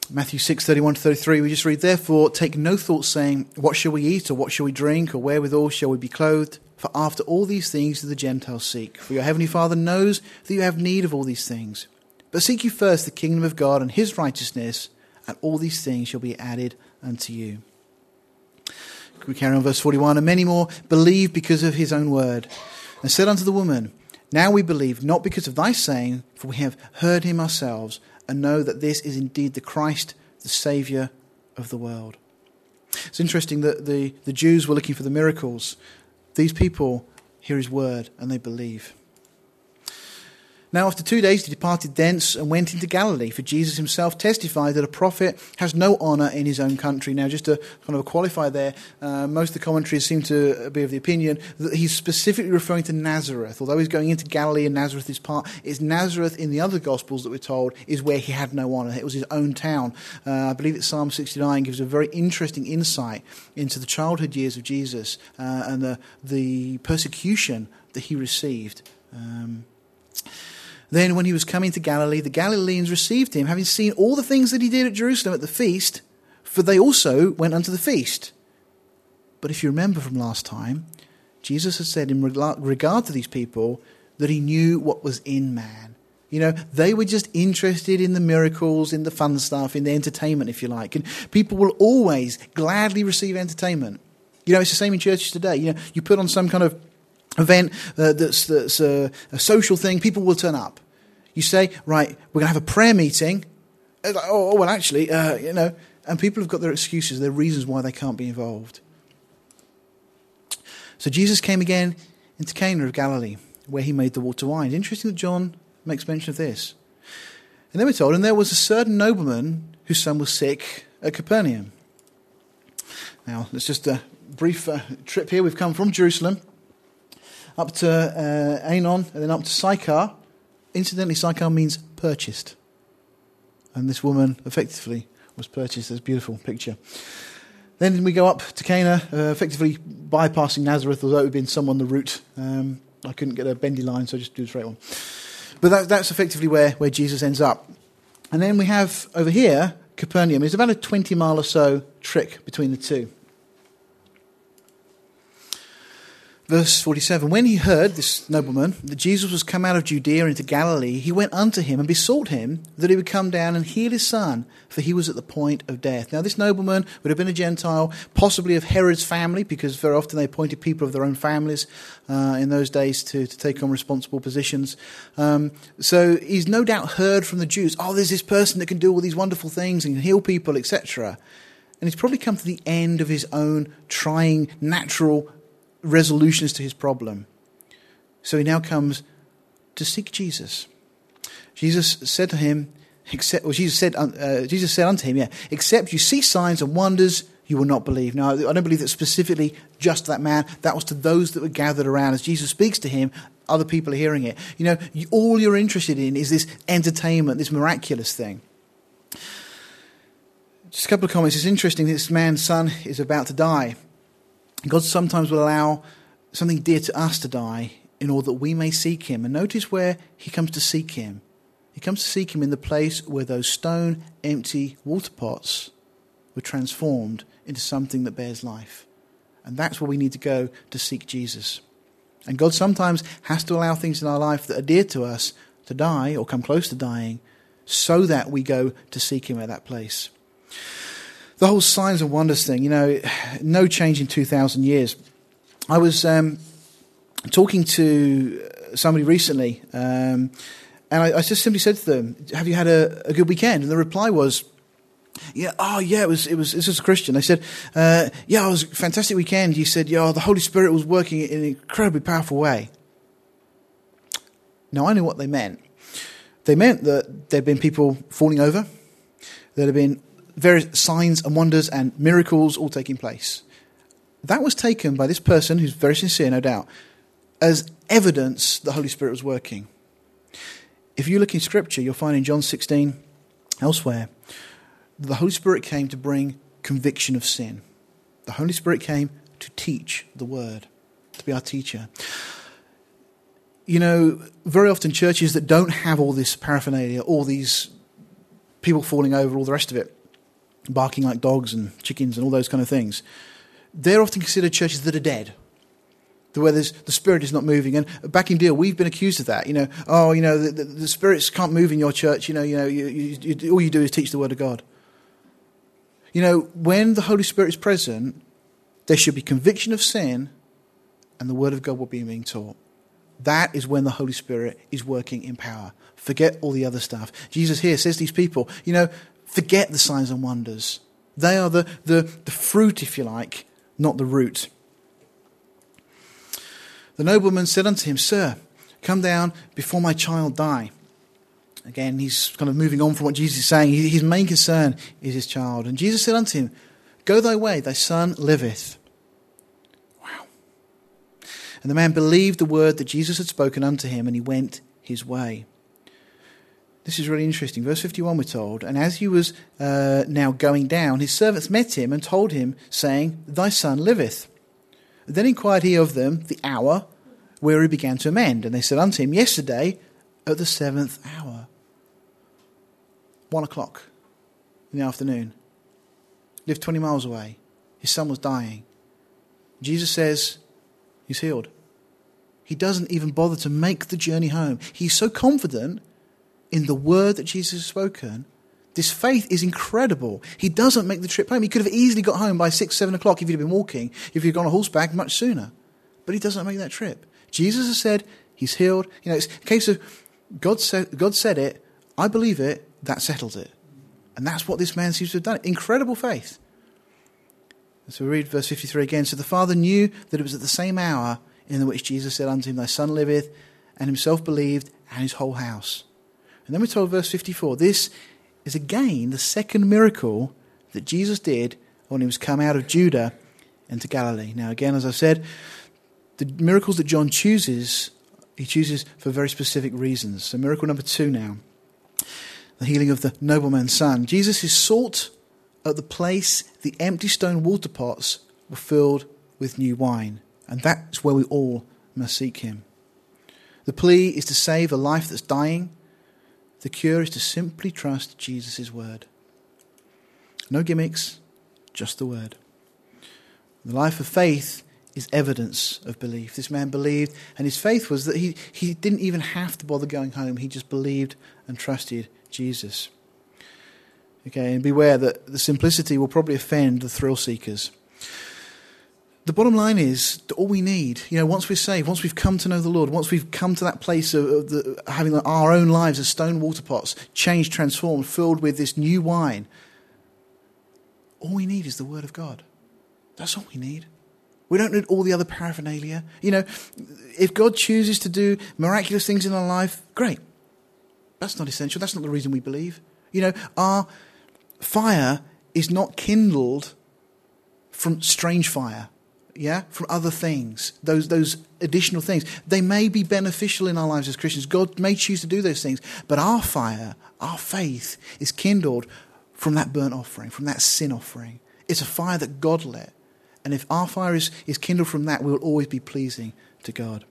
Matthew 6, 31 to 33, we just read, Therefore, take no thought saying, What shall we eat, or what shall we drink, or wherewithal shall we be clothed? For after all these things do the Gentiles seek. For your heavenly Father knows that you have need of all these things. But seek you first the kingdom of God and his righteousness, and all these things shall be added unto you. We carry on verse 41. And many more believed because of his own word, and said unto the woman, now we believe, not because of thy saying, for we have heard him ourselves, and know that this is indeed the Christ, the Saviour of the world. It's interesting that the, the Jews were looking for the miracles. These people hear his word and they believe. Now, after two days, he departed thence and went into Galilee, for Jesus himself testified that a prophet has no honour in his own country. Now, just to kind of qualify there, uh, most of the commentaries seem to be of the opinion that he's specifically referring to Nazareth. Although he's going into Galilee and Nazareth is part, it's Nazareth in the other Gospels that we're told is where he had no honour. It was his own town. Uh, I believe that Psalm 69 gives a very interesting insight into the childhood years of Jesus uh, and the, the persecution that he received. Um, then, when he was coming to Galilee, the Galileans received him, having seen all the things that he did at Jerusalem at the feast, for they also went unto the feast. But if you remember from last time, Jesus had said in regard to these people that he knew what was in man. You know, they were just interested in the miracles, in the fun stuff, in the entertainment, if you like. And people will always gladly receive entertainment. You know, it's the same in churches today. You know, you put on some kind of event uh, that's, that's a, a, social thing, people will turn up. You say, right, we're going to have a prayer meeting. Like, oh, well, actually, uh, you know, and people have got their excuses, their reasons why they can't be involved. So Jesus came again into Cana of Galilee, where he made the water wine. Interesting that John makes mention of this. And then we're told, and there was a certain nobleman whose son was sick at Capernaum. Now, let's just a brief uh, trip here. We've come from Jerusalem up to uh, Aenon, and then up to Sychar. Incidentally, Sychar means purchased. And this woman effectively was purchased. A beautiful picture. Then we go up to Cana, uh, effectively bypassing Nazareth, although it would have been some on the route. Um, I couldn't get a bendy line, so I just do a straight one. But that, that's effectively where, where Jesus ends up. And then we have over here Capernaum. It's about a 20 mile or so trick between the two. Verse 47 When he heard, this nobleman, that Jesus was come out of Judea into Galilee, he went unto him and besought him that he would come down and heal his son, for he was at the point of death. Now, this nobleman would have been a Gentile, possibly of Herod's family, because very often they appointed people of their own families uh, in those days to, to take on responsible positions. Um, so he's no doubt heard from the Jews, oh, there's this person that can do all these wonderful things and can heal people, etc. And he's probably come to the end of his own trying natural resolutions to his problem. So he now comes to seek Jesus. Jesus said to him, except, well, Jesus said, uh, Jesus said unto him, yeah, except you see signs and wonders, you will not believe. Now, I don't believe that specifically just that man. That was to those that were gathered around. As Jesus speaks to him, other people are hearing it. You know, you, all you're interested in is this entertainment, this miraculous thing. Just a couple of comments. It's interesting this man's son is about to die. God sometimes will allow something dear to us to die in order that we may seek him. And notice where he comes to seek him. He comes to seek him in the place where those stone, empty water pots were transformed into something that bears life. And that's where we need to go to seek Jesus. And God sometimes has to allow things in our life that are dear to us to die or come close to dying so that we go to seek Him at that place. The whole signs and wonders thing, you know, no change in 2,000 years. I was um, talking to somebody recently, um, and I, I, just simply said to them, Have you had a, a good weekend? And the reply was, yeah, oh yeah, it was it was this was a Christian. They said, uh, yeah, it was a fantastic weekend. He said, yeah, the Holy Spirit was working in an incredibly powerful way. Now I knew what they meant. They meant that there'd been people falling over, there had been various signs and wonders and miracles all taking place. That was taken by this person, who's very sincere, no doubt, as evidence the Holy Spirit was working. If you look in Scripture, you'll find in John 16, elsewhere, the Holy Spirit came to bring conviction of sin. The Holy Spirit came to teach the Word, to be our teacher. You know, very often churches that don't have all this paraphernalia, all these people falling over, all the rest of it, barking like dogs and chickens and all those kind of things, they're often considered churches that are dead where the spirit is not moving. And back in Deal, we've been accused of that. You know, oh, you know, the, the, the spirits can't move in your church. You know, you know, you, you, you, all you do is teach the word of God. You know, when the Holy Spirit is present, there should be conviction of sin and the Word of God will be being taught. That is when the Holy Spirit is working in power. Forget all the other stuff. Jesus here says these people, you know, forget the signs and wonders. They are the, the, the fruit, if you like, not the root. The nobleman said unto him, Sir, come down before my child die. Again, he's kind of moving on from what Jesus is saying. His main concern is his child. And Jesus said unto him, Go thy way, thy son liveth. Wow. And the man believed the word that Jesus had spoken unto him, and he went his way. This is really interesting. Verse 51, we're told, And as he was uh, now going down, his servants met him and told him, saying, Thy son liveth. Then inquired he of them the hour where he began to amend. And they said unto him, Yesterday at the seventh hour one o'clock in the afternoon. Lived 20 miles away. His son was dying. Jesus says, He's healed. He doesn't even bother to make the journey home. He's so confident in the word that Jesus has spoken. This faith is incredible. He doesn't make the trip home. He could have easily got home by six, seven o'clock if he'd been walking, if he'd gone on horseback much sooner. But he doesn't make that trip. Jesus has said he's healed. You know, it's a case of God said, God said it, I believe it, that settles it. And that's what this man seems to have done. Incredible faith. So we read verse 53 again. So the father knew that it was at the same hour in which Jesus said unto him, Thy son liveth, and himself believed, and his whole house. And then we're told, verse 54, this is again the second miracle that Jesus did when he was come out of Judah into Galilee. Now, again, as I said, the miracles that John chooses, he chooses for very specific reasons. So, miracle number two now the healing of the nobleman's son. Jesus is sought at the place the empty stone water pots were filled with new wine. And that's where we all must seek him. The plea is to save a life that's dying. The cure is to simply trust Jesus' word. No gimmicks, just the word. The life of faith is evidence of belief. This man believed, and his faith was that he, he didn't even have to bother going home. He just believed and trusted Jesus. Okay, and beware that the simplicity will probably offend the thrill seekers. The bottom line is that all we need, you know, once we're saved, once we've come to know the Lord, once we've come to that place of, of the, having our own lives as stone water pots, changed, transformed, filled with this new wine, all we need is the Word of God. That's all we need. We don't need all the other paraphernalia. You know, if God chooses to do miraculous things in our life, great. That's not essential. That's not the reason we believe. You know, our fire is not kindled from strange fire, yeah, from other things, those, those additional things. They may be beneficial in our lives as Christians. God may choose to do those things, but our fire, our faith is kindled from that burnt offering, from that sin offering. It's a fire that God lit. And if our fire is, is kindled from that, we will always be pleasing to God.